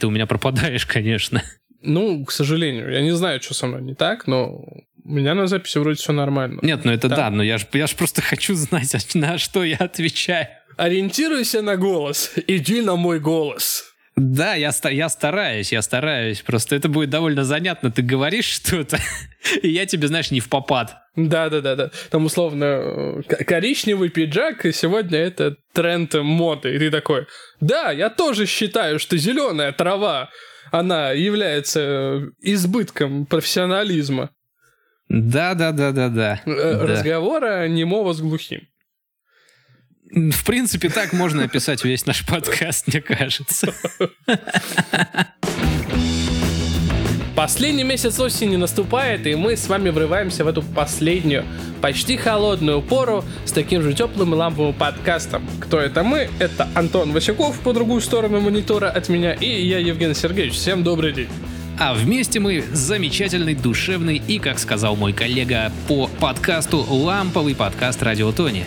ты у меня пропадаешь, конечно. Ну, к сожалению, я не знаю, что со мной не так, но у меня на записи вроде все нормально. Нет, ну это да, да но я же я ж просто хочу знать, на что я отвечаю. Ориентируйся на голос, иди на мой голос. Да, я, я стараюсь, я стараюсь. Просто это будет довольно занятно. Ты говоришь что-то, и я тебе, знаешь, не в попад. Да-да-да-да. Там условно э, коричневый пиджак, и сегодня это тренд моды. И ты такой, да, я тоже считаю, что зеленая трава, она является э, избытком профессионализма. Да-да-да-да-да. Э, разговора немого с глухим. В принципе, так можно описать весь наш подкаст, мне кажется. Последний месяц осени наступает, и мы с вами врываемся в эту последнюю, почти холодную пору с таким же теплым и ламповым подкастом. Кто это мы? Это Антон Васюков по другую сторону монитора от меня, и я Евгений Сергеевич. Всем добрый день. А вместе мы замечательный, душевный и, как сказал мой коллега по подкасту, ламповый подкаст Радио Тони.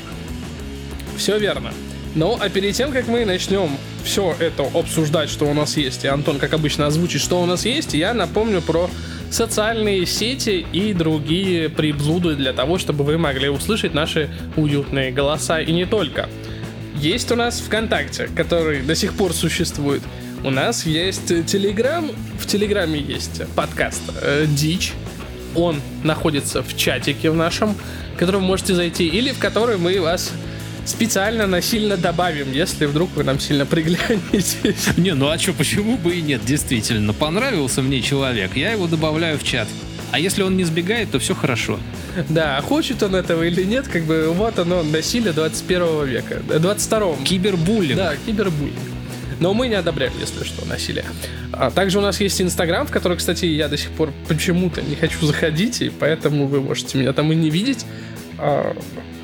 Все верно. Ну, а перед тем, как мы начнем все это обсуждать, что у нас есть, и Антон, как обычно, озвучит, что у нас есть, я напомню про социальные сети и другие приблуды для того, чтобы вы могли услышать наши уютные голоса и не только. Есть у нас ВКонтакте, который до сих пор существует. У нас есть Телеграм, в Телеграме есть подкаст э, Дичь. Он находится в чатике в нашем, в который вы можете зайти, или в который мы вас специально насильно добавим, если вдруг вы нам сильно приглянетесь. Не, ну а что, почему бы и нет, действительно. Понравился мне человек, я его добавляю в чат. А если он не сбегает, то все хорошо. Да, а хочет он этого или нет, как бы вот оно, насилие 21 века, 22 Кибербуллинг. Да, кибербуллинг. Но мы не одобряем, если что, насилие. А также у нас есть Инстаграм, в который, кстати, я до сих пор почему-то не хочу заходить, и поэтому вы можете меня там и не видеть. А,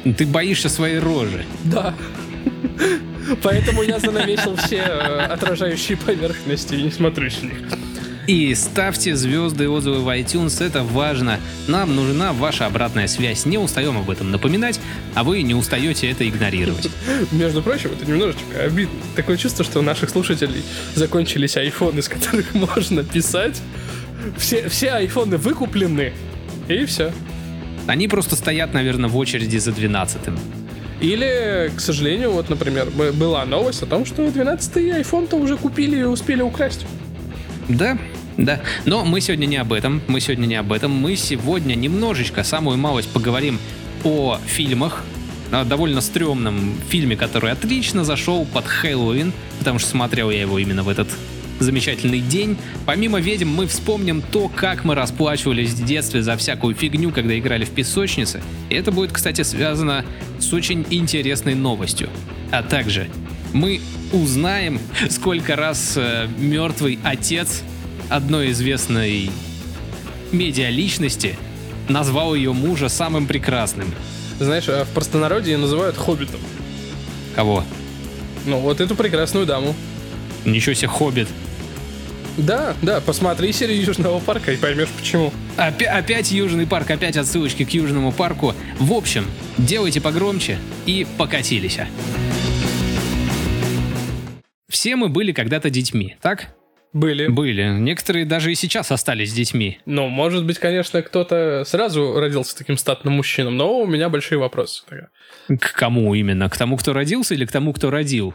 ты боишься своей рожи. Да. Поэтому я занавесил все э, отражающие поверхности и не смотрю с них. И ставьте звезды и отзывы в iTunes, это важно. Нам нужна ваша обратная связь. Не устаем об этом напоминать, а вы не устаете это игнорировать. Между прочим, это немножечко обидно. Такое чувство, что у наших слушателей закончились айфоны, с которых можно писать. Все, все айфоны выкуплены, и все. Они просто стоят, наверное, в очереди за 12-м. Или, к сожалению, вот, например, была новость о том, что 12-й iPhone-то уже купили и успели украсть. Да, да. Но мы сегодня не об этом. Мы сегодня не об этом. Мы сегодня немножечко, самую малость, поговорим о фильмах, о довольно стрёмном фильме, который отлично зашел под Хэллоуин, потому что смотрел я его именно в этот замечательный день. Помимо ведьм мы вспомним то, как мы расплачивались в детстве за всякую фигню, когда играли в песочнице. И это будет, кстати, связано с очень интересной новостью. А также мы узнаем, сколько раз э, мертвый отец одной известной медиаличности назвал ее мужа самым прекрасным. Знаешь, а в простонародье называют хоббитом. Кого? Ну, вот эту прекрасную даму. Ничего себе, хоббит. Да, да, посмотри серию Южного парка и поймешь почему. Опять, опять Южный парк, опять отсылочки к Южному парку. В общем, делайте погромче и покатились. Все мы были когда-то детьми, так? Были. Были. Некоторые даже и сейчас остались детьми. Ну, может быть, конечно, кто-то сразу родился таким статным мужчином, но у меня большие вопросы. К кому именно? К тому, кто родился или к тому, кто родил?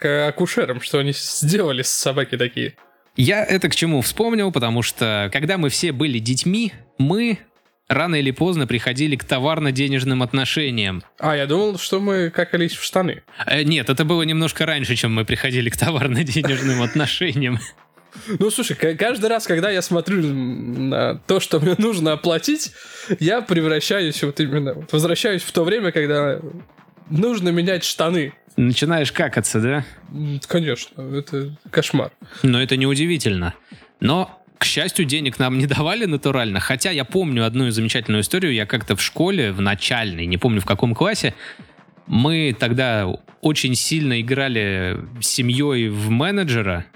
К акушерам, что они сделали с собаки такие. Я это к чему вспомнил, потому что когда мы все были детьми, мы рано или поздно приходили к товарно-денежным отношениям. А, я думал, что мы какались в штаны. Э, нет, это было немножко раньше, чем мы приходили к товарно-денежным отношениям. Ну, слушай, каждый раз, когда я смотрю на то, что мне нужно оплатить, я превращаюсь вот именно, возвращаюсь в то время, когда нужно менять штаны. Начинаешь какаться, да? Конечно, это кошмар. Но это неудивительно. Но к счастью, денег нам не давали натурально, хотя я помню одну замечательную историю. Я как-то в школе, в начальной, не помню в каком классе, мы тогда очень сильно играли с семьей в менеджера.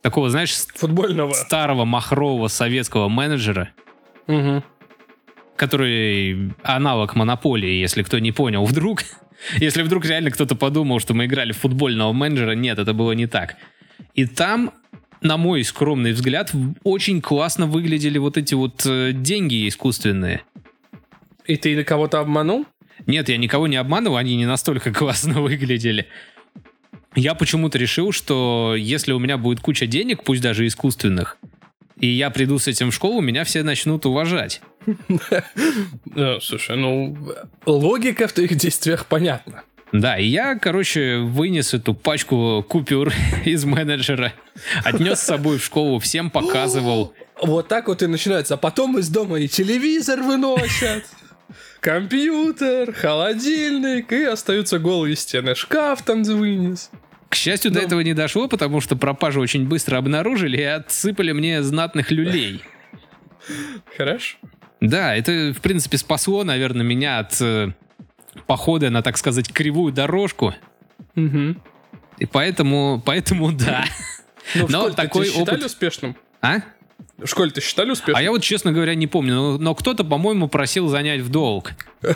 Такого, знаешь, футбольного старого махрового советского менеджера. Угу. Который аналог монополии, если кто не понял вдруг. Если вдруг реально кто-то подумал, что мы играли в футбольного менеджера, нет, это было не так. И там на мой скромный взгляд, очень классно выглядели вот эти вот э, деньги искусственные. И ты кого-то обманул? Нет, я никого не обманывал, они не настолько классно выглядели. Я почему-то решил, что если у меня будет куча денег, пусть даже искусственных, и я приду с этим в школу, меня все начнут уважать. Слушай, ну, логика в твоих действиях понятна. Да, и я, короче, вынес эту пачку купюр из менеджера, отнес с собой в школу, всем показывал. Вот так вот и начинается. А потом из дома и телевизор выносят, компьютер, холодильник, и остаются голые стены. Шкаф там вынес. К счастью, до Ну. этого не дошло, потому что пропажу очень быстро обнаружили и отсыпали мне знатных люлей. Хорошо. Да, это, в принципе, спасло, наверное, меня от э, похода на, так сказать, кривую дорожку. Мгм. И поэтому, поэтому да. Ну, Но школе-то такой тебя считали опыт- успешным? А? В школе-то считали успешным? А я вот, честно говоря, не помню. Но, но кто-то, по-моему, просил занять в долг.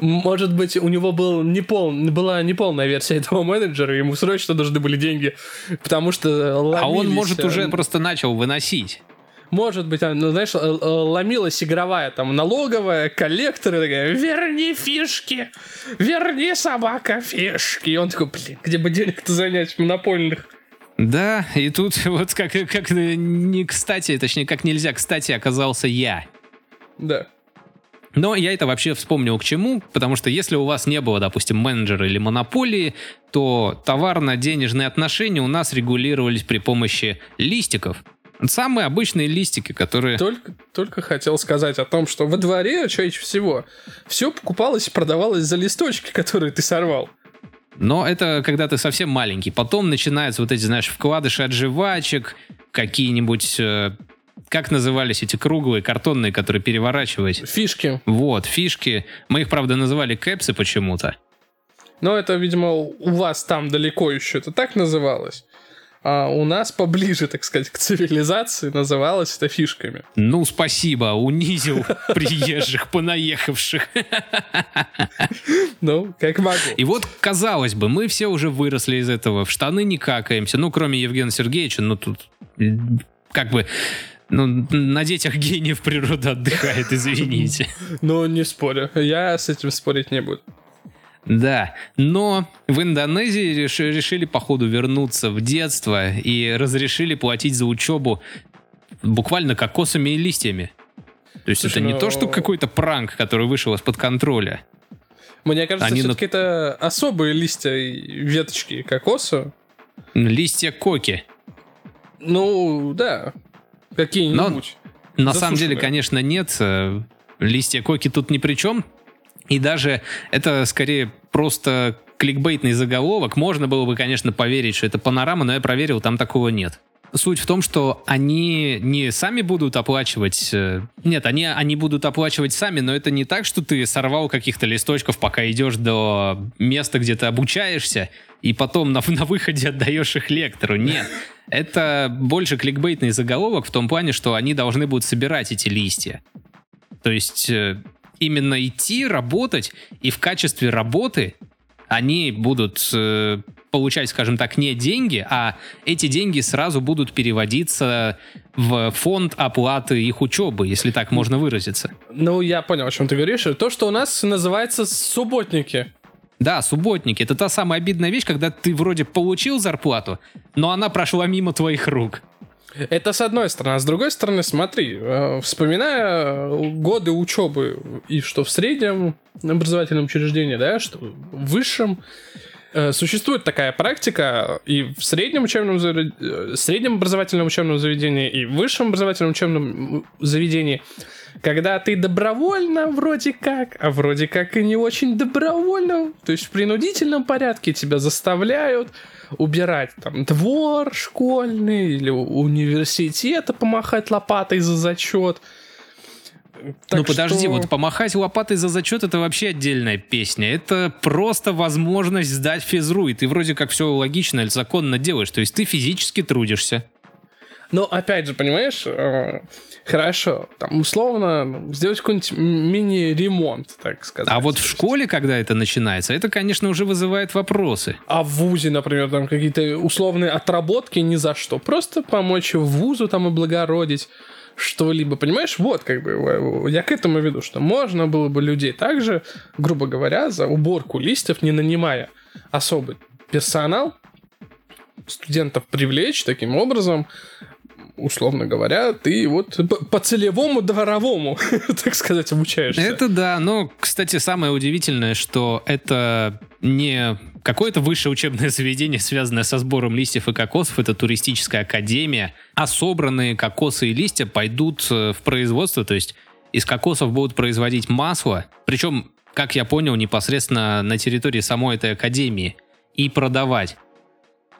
Может быть, у него был непол... была неполная версия этого менеджера, ему срочно нужны были деньги, потому что А он, ломились, может, э, уже просто начал выносить. Может быть, а, ну, знаешь, ломилась игровая, там, налоговая, коллекторы, такая, верни фишки, верни, собака, фишки. И он такой, блин, где бы денег-то занять монопольных? Да, и тут вот как, как не кстати, точнее, как нельзя кстати оказался я. Да. Но я это вообще вспомнил к чему, потому что если у вас не было, допустим, менеджера или монополии, то товарно-денежные отношения у нас регулировались при помощи листиков. Самые обычные листики, которые... Только, только хотел сказать о том, что во дворе чаще всего все покупалось и продавалось за листочки, которые ты сорвал. Но это когда ты совсем маленький. Потом начинаются вот эти, знаешь, вкладыши от жвачек, какие-нибудь... э, как назывались эти круглые картонные, которые переворачивать? Фишки. Вот, фишки. Мы их, правда, называли кэпсы почему-то. Но это, видимо, у вас там далеко еще это так называлось. А у нас поближе, так сказать, к цивилизации называлось это фишками. Ну, спасибо, унизил приезжих, понаехавших. Ну, как могу. И вот, казалось бы, мы все уже выросли из этого, в штаны не какаемся. Ну, кроме Евгения Сергеевича, ну, тут как бы... Ну, на детях гениев природа отдыхает, извините. Ну, не спорю. Я с этим спорить не буду. Да, но в Индонезии реши- решили, походу, вернуться в детство и разрешили платить за учебу буквально кокосами и листьями. То есть Слушай, это не ну- то, что какой-то пранк, который вышел из-под контроля. Мне кажется, Они на- все-таки это особые листья и веточки кокоса. Листья коки. Ну, да. Какие-нибудь. На самом деле, конечно, нет. э, Листья коки тут ни при чем. И даже это скорее просто кликбейтный заголовок. Можно было бы, конечно, поверить, что это панорама, но я проверил, там такого нет. Суть в том, что они не сами будут оплачивать... э, Нет, они, они будут оплачивать сами, но это не так, что ты сорвал каких-то листочков, пока идешь до места, где ты обучаешься, и потом на, на выходе отдаешь их лектору. Нет. Это больше кликбейтный заголовок в том плане, что они должны будут собирать эти листья. То есть э, именно идти, работать, и в качестве работы они будут э, получать, скажем так, не деньги, а эти деньги сразу будут переводиться в фонд оплаты их учебы, если так можно выразиться. Ну, я понял, о чем ты говоришь. То, что у нас называется субботники. Да, субботники — это та самая обидная вещь, когда ты вроде получил зарплату, но она прошла мимо твоих рук. Это с одной стороны. А с другой стороны, смотри, э, вспоминая годы учебы, и что в среднем образовательном учреждении, да, что в высшем, э, существует такая практика и в среднем учебном, э, среднем образовательном учебном заведении, и в высшем образовательном учебном заведении, когда ты добровольно вроде как, а вроде как и не очень добровольно, то есть в принудительном порядке тебя заставляют убирать там двор школьный или университета помахать лопатой за зачет. Так ну подожди, что- вот помахать лопатой за зачет это вообще отдельная песня. Это просто возможность сдать физру, и ты вроде как все логично или законно делаешь. То есть ты физически трудишься. Но опять же, понимаешь, э, хорошо, там условно сделать какой-нибудь мини-ремонт, так сказать. А вот в школе, когда это начинается, это, конечно, уже вызывает вопросы. А в ВУЗе, например, там какие-то условные отработки ни за что. Просто помочь ВУЗу там облагородить что-либо, понимаешь? Вот, как бы, я к этому веду, что можно было бы людей также, грубо говоря, за уборку листьев, не нанимая особый персонал, студентов привлечь таким образом, условно говоря, ты вот по целевому дворовому, так сказать, обучаешься. Это да, но, кстати, самое удивительное, что это не какое-то высшее учебное заведение, связанное со сбором листьев и кокосов, это туристическая академия, а собранные кокосы и листья пойдут э, в производство, то есть из кокосов будут производить масло, причем, как я понял, непосредственно на территории самой этой академии, и продавать.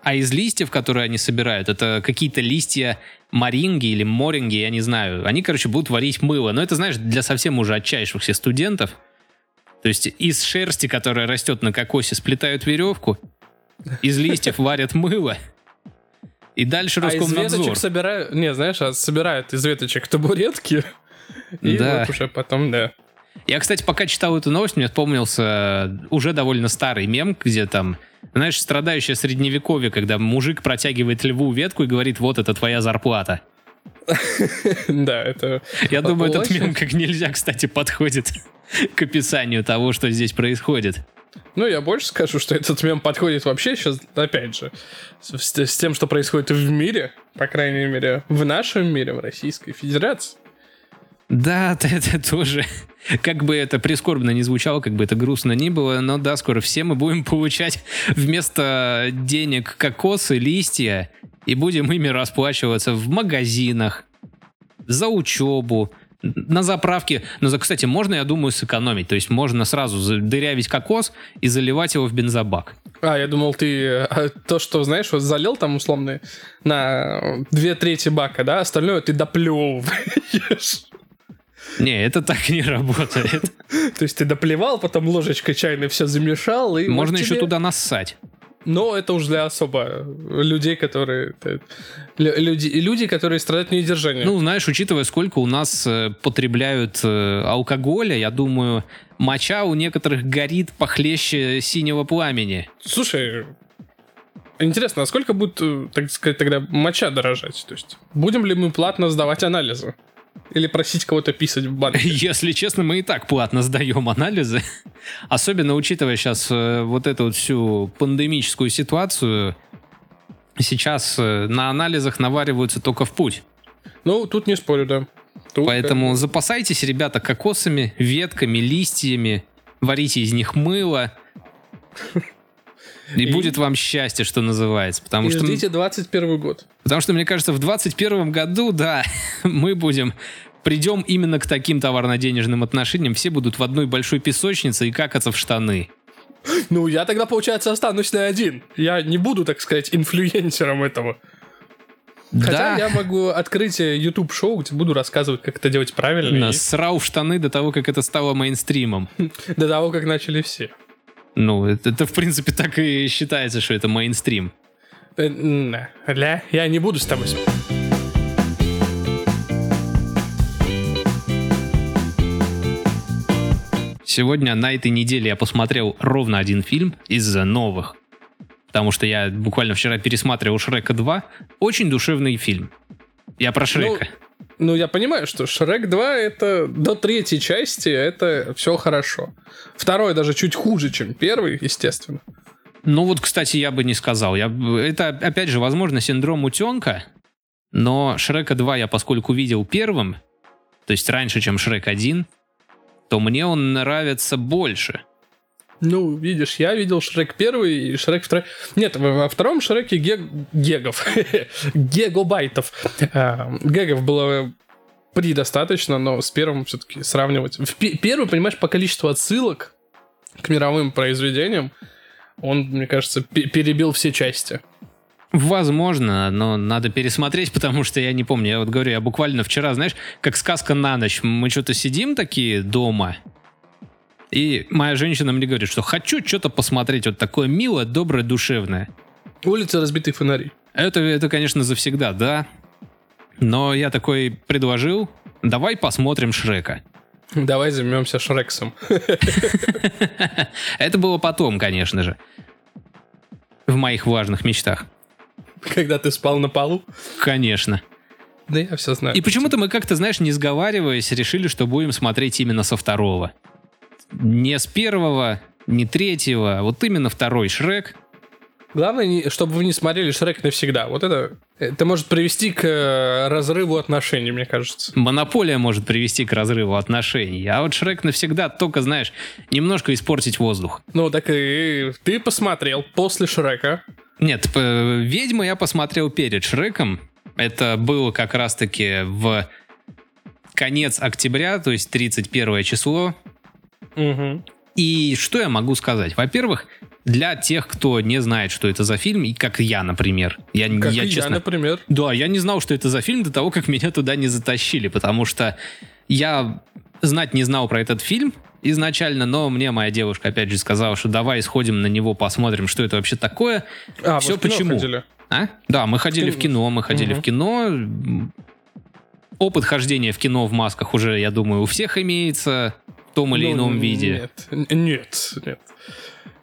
А из листьев, которые они собирают, это какие-то листья маринги или моринги, я не знаю. Они, короче, будут варить мыло. Но это, знаешь, для совсем уже отчаявшихся студентов. То есть из шерсти, которая растет на кокосе, сплетают веревку, из листьев варят мыло, и дальше Роскомнадзор. А из веточек собирают... Не, знаешь, а собирают из веточек табуретки, и да. вот уже потом, да. Я, кстати, пока читал эту новость, мне вспомнился уже довольно старый мем, где там знаешь, страдающее средневековье, когда мужик протягивает льву ветку и говорит, вот это твоя зарплата. Да, это... Я думаю, этот мем как нельзя, кстати, подходит к описанию того, что здесь происходит. Ну, я больше скажу, что этот мем подходит вообще сейчас, опять же, с, с тем, что происходит в мире, по крайней мере, в нашем мире, в Российской Федерации. Да, это тоже. Как бы это прискорбно не звучало, как бы это грустно ни было, но да, скоро все мы будем получать вместо денег кокосы, листья, и будем ими расплачиваться в магазинах, за учебу, на заправке. Но, кстати, можно, я думаю, сэкономить. То есть можно сразу дырявить кокос и заливать его в бензобак. А, я думал, ты а, то, что, знаешь, вот залил там условно на две трети бака, да, остальное ты доплевываешь. Не, это так не работает. То есть ты доплевал, потом ложечкой чайной все замешал и... Можно еще туда нассать. Но это уж для особо людей, которые... Люди, люди, которые страдают недержанием. Ну, знаешь, учитывая, сколько у нас э, потребляют э, алкоголя, я думаю, моча у некоторых горит похлеще синего пламени. Слушай, интересно, а сколько будет, э, так сказать, тогда моча дорожать? То есть будем ли мы платно сдавать анализы? Или просить кого-то писать в банке? Если честно, мы и так платно сдаем анализы. Особенно учитывая сейчас э, вот эту вот всю пандемическую ситуацию. Сейчас э, на анализах навариваются только в путь. Ну, тут не спорю, да. Тут Поэтому как... запасайтесь, ребята, кокосами, ветками, листьями, варите из них мыло. И, и будет вам счастье, что называется. Потому и что... ждите 21 год. Потому что, мне кажется, в 21 году, да, мы будем придем именно к таким товарно-денежным отношениям, все будут в одной большой песочнице и какаться в штаны. Ну, я тогда, получается, останусь на один. Я не буду, так сказать, инфлюенсером этого. Да. Хотя я могу открыть э, YouTube шоу, где буду рассказывать, как это делать правильно. На, и... Срал в штаны до того, как это стало мейнстримом. До того, как начали все. Ну, это, это в принципе так и считается, что это мейнстрим. Ля, я не буду с тобой Сегодня на этой неделе я посмотрел ровно один фильм из новых. Потому что я буквально вчера пересматривал Шрека 2. Очень душевный фильм. Я про Шрека. Ну, ну, я понимаю, что Шрек 2 это до третьей части это все хорошо. Второй даже чуть хуже, чем первый, естественно. Ну вот, кстати, я бы не сказал. Я, это, опять же, возможно, синдром утенка, но Шрека 2 я, поскольку видел первым, то есть раньше, чем Шрек 1, то мне он нравится больше. Ну, видишь, я видел Шрек первый и Шрек второй. Нет, во втором Шреке гег... гегов. Гегобайтов. А, гегов было предостаточно, но с первым все-таки сравнивать. В первый, понимаешь, по количеству отсылок к мировым произведениям, он, мне кажется, перебил все части. Возможно, но надо пересмотреть, потому что я не помню. Я вот говорю, я буквально вчера, знаешь, как сказка на ночь. Мы что-то сидим такие дома, и моя женщина мне говорит, что хочу что-то посмотреть вот такое милое, доброе, душевное. Улица разбитых фонарей. Это, это, конечно, завсегда, да. Но я такой предложил, давай посмотрим Шрека. Давай займемся Шрексом. Это было потом, конечно же. В моих важных мечтах. Когда ты спал на полу? Конечно. Да я все знаю. И почему-то мы как-то, знаешь, не сговариваясь, решили, что будем смотреть именно со второго. Не с первого, не третьего, а вот именно второй Шрек. Главное, чтобы вы не смотрели Шрек навсегда. Вот это, это может привести к э, разрыву отношений, мне кажется. Монополия может привести к разрыву отношений, а вот Шрек навсегда только, знаешь, немножко испортить воздух. Ну, так и ты посмотрел после Шрека. Нет, «Ведьму» я посмотрел перед Шреком. Это было как раз-таки в конец октября, то есть 31 число. Угу. И что я могу сказать? Во-первых, для тех, кто не знает, что это за фильм, и как я, например. Я, Как я и я, честно... например. Да, я не знал, что это за фильм до того, как меня туда не затащили, потому что я знать не знал про этот фильм изначально, но мне моя девушка опять же сказала, что давай сходим на него, посмотрим, что это вообще такое. А, Всё вы в кино почему? ходили? А? Да, мы ходили в кино. мы ходили Мгм. в кино. Опыт хождения в кино в масках уже, я думаю, у всех имеется том или Ну, ином виде. Нет, нет, нет.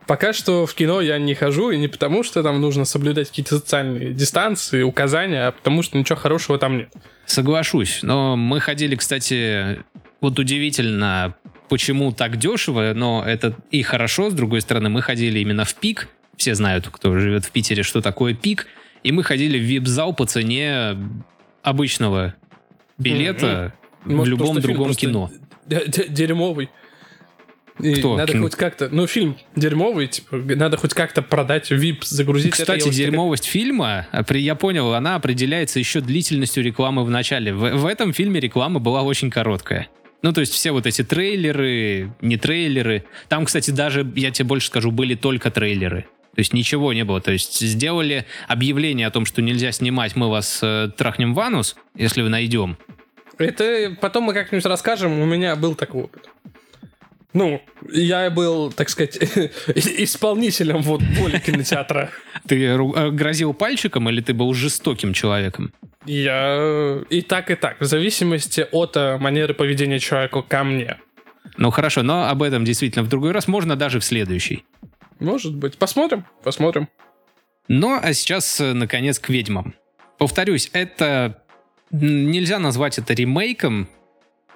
Пока что в кино я не хожу, и не потому, что там нужно соблюдать какие-то социальные дистанции, указания, а потому что ничего хорошего там нет. Соглашусь, но мы ходили, кстати, вот удивительно, почему так дешево, но это и хорошо, с другой стороны, мы ходили именно в пик, все знают, кто живет в Питере, что такое пик, и мы ходили в вип-зал по цене обычного билета в Может, любом другом кино. Дерьмовый. И Кто? Надо Кино? хоть как-то... Ну, фильм дерьмовый, типа, надо хоть как-то продать VIP, загрузить. это, Кстати, вот дерьмовость фильма, а, я понял, она определяется еще длительностью рекламы в начале. В, в этом фильме реклама была очень короткая. Ну, то есть все вот эти трейлеры, не трейлеры. Там, кстати, даже, я тебе больше скажу, были только трейлеры. То есть ничего не было. То есть сделали объявление о том, что нельзя снимать, мы вас э, трахнем в анус, если вы найдем. Это потом мы как-нибудь расскажем. У меня был такой опыт. Ну, я был, так сказать, исполнителем вот воли кинотеатра. Ты э, грозил пальчиком или ты был жестоким человеком? Я и так, и так, в зависимости от э, манеры поведения человека ко мне. Ну хорошо, но об этом действительно в другой раз, можно даже в следующий. Может быть. Посмотрим, посмотрим. Ну, а сейчас, э, наконец, к ведьмам. Повторюсь, это... Нельзя назвать это ремейком,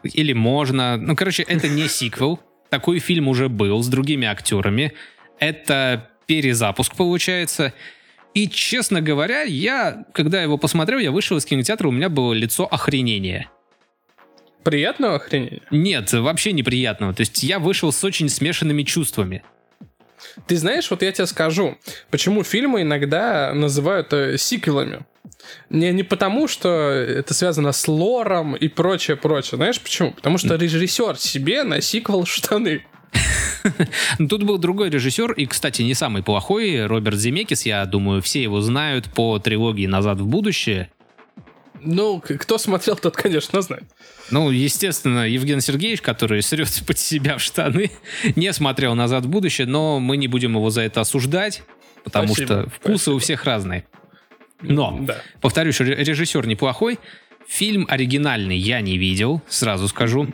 или можно. Ну, короче, это не сиквел. Такой фильм уже был с другими актерами. Это перезапуск, получается. И, честно говоря, я, когда его посмотрел, я вышел из кинотеатра, у меня было лицо охренения. Приятного охренения. Нет, вообще неприятного. То есть я вышел с очень смешанными чувствами. Ты знаешь, вот я тебе скажу, почему фильмы иногда называют э, сиквелами. Не, не потому, что это связано с лором и прочее, прочее. Знаешь почему? Потому что режиссер себе на сиквел штаны. Ну, Тут был другой режиссер, и, кстати, не самый плохой, Роберт Земекис, я думаю, все его знают по трилогии «Назад в будущее». Ну, кто смотрел, тот, конечно, знает. Ну, естественно, Евген Сергеевич, который срет под себя в штаны, не смотрел «Назад в будущее», но мы не будем его за это осуждать, потому Спасибо, что вкусы спасибо. у всех разные. Но, Да. повторюсь, ре- режиссер неплохой, фильм оригинальный я не видел, сразу скажу.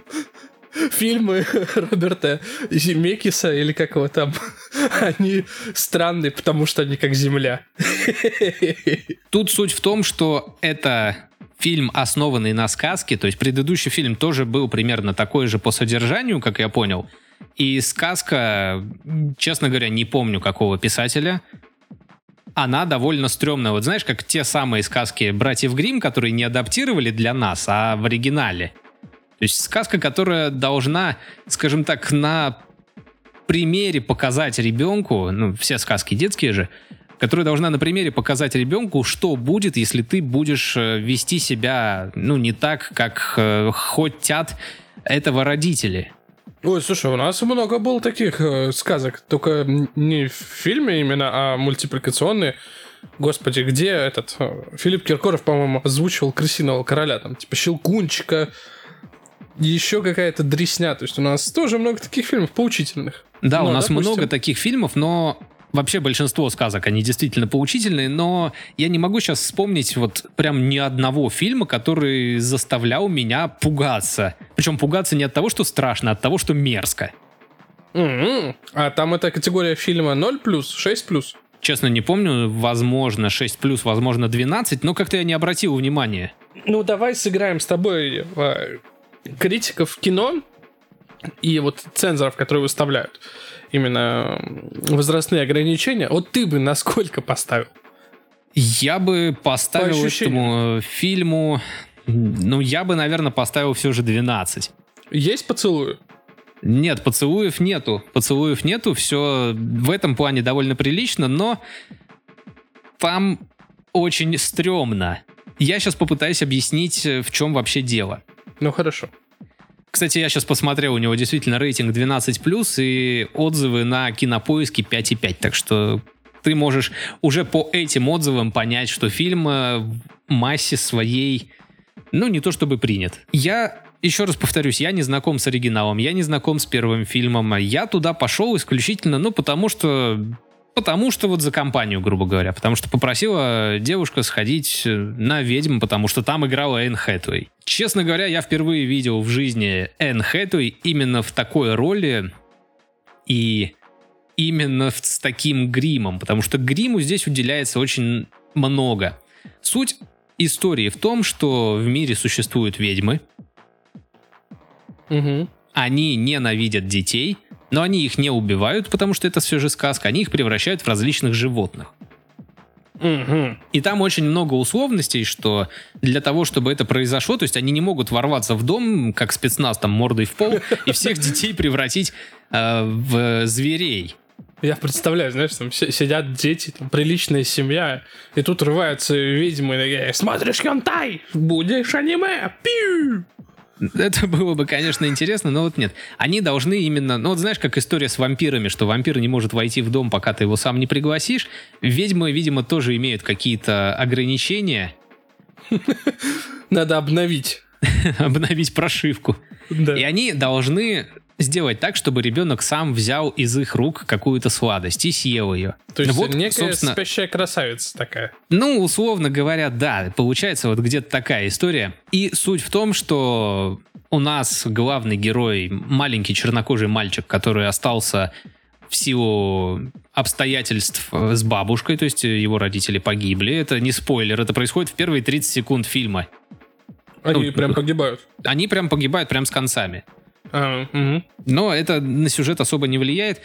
Фильмы Роберта Земекиса, или как его там, они странные, потому что они как земля. Тут суть в том, что это фильм, основанный на сказке, то есть предыдущий фильм тоже был примерно такой же по содержанию, как я понял. И сказка, честно говоря, не помню какого писателя. Она довольно стрёмная. Вот знаешь, как те самые сказки братьев Грим, которые не адаптировали для нас, а в оригинале. То есть сказка, которая должна, скажем так, на примере показать ребенку, ну, все сказки детские же, которая должна на примере показать ребенку, что будет, если ты будешь э, вести себя, ну, не так, как э, хотят этого родители. Ой, слушай, у нас много было таких э, сказок, только не в фильме именно, а мультипликационные. Господи, где этот э, Филипп Киркоров, по-моему, озвучивал крысиного короля, там, типа Щелкунчика, еще какая-то дресня. То есть у нас тоже много таких фильмов поучительных. Да, Ну, у нас допустим. много таких фильмов, но вообще большинство сказок, они действительно поучительные, но я не могу сейчас вспомнить вот прям ни одного фильма, который заставлял меня пугаться. Причем пугаться не от того, что страшно, а от того, что мерзко. М-м. А там эта категория фильма 0 плюс, 6 плюс? Честно, не помню, возможно 6 плюс, возможно 12, но как-то я не обратил внимания. Ну, давай сыграем с тобой э, критиков кино и вот цензоров, которые выставляют именно возрастные ограничения. Вот ты бы насколько поставил? Я бы поставил По этому фильму... Ну, я бы, наверное, поставил все же 12. Есть поцелуи? Нет, поцелуев нету. Поцелуев нету, все в этом плане довольно прилично, но там очень стрёмно. Я сейчас попытаюсь объяснить, э, в чем вообще дело. Ну, хорошо. Кстати, я сейчас посмотрел, у него действительно рейтинг 12+, и отзывы на кинопоиске 5,5, так что ты можешь уже по этим отзывам понять, что фильм э, в массе своей, ну, не то чтобы принят. Я еще раз повторюсь, я не знаком с оригиналом, я не знаком с первым фильмом. Я туда пошел исключительно, ну, потому что Потому что вот за компанию, грубо говоря. Потому что попросила девушка сходить э, на ведьм, потому что там играла Энн Хэтуэй. Честно говоря, я впервые видел в жизни Энн Хэтуэй именно в такой роли и именно с таким гримом, потому что гриму здесь уделяется очень много. Суть истории в том, что в мире существуют ведьмы, Угу. они ненавидят детей, но они их не убивают, потому что это все же сказка, они их превращают в различных животных. Угу. И там очень много условностей, что для того, чтобы это произошло, то есть они не могут ворваться в дом, как спецназ, там, мордой в пол, и всех детей превратить э, в зверей. Я представляю, знаешь, там си- сидят дети, там, приличная семья, и тут рываются ведьмы, и такие, смотришь хентай, будешь аниме, пиу! Это было бы, конечно, интересно, но вот нет. Они должны именно... Ну вот знаешь, как история с вампирами, что вампир не может войти в дом, пока ты его сам не пригласишь. Ведьмы, видимо, тоже имеют какие-то ограничения. Надо обновить. Обновить прошивку. Да. И они должны сделать так, чтобы ребенок сам взял из их рук какую-то сладость и съел ее. То есть вот, некая собственно, спящая красавица такая. ну, условно говоря, да, получается вот где-то такая история. И суть в том, что у нас главный герой маленький чернокожий мальчик, который остался в силу обстоятельств с бабушкой, то есть его родители погибли. Это не спойлер, это происходит в первые 30 секунд фильма. Они Ну, прям погибают. Они прям погибают прям с концами. А, мгм. Но это на сюжет особо не влияет.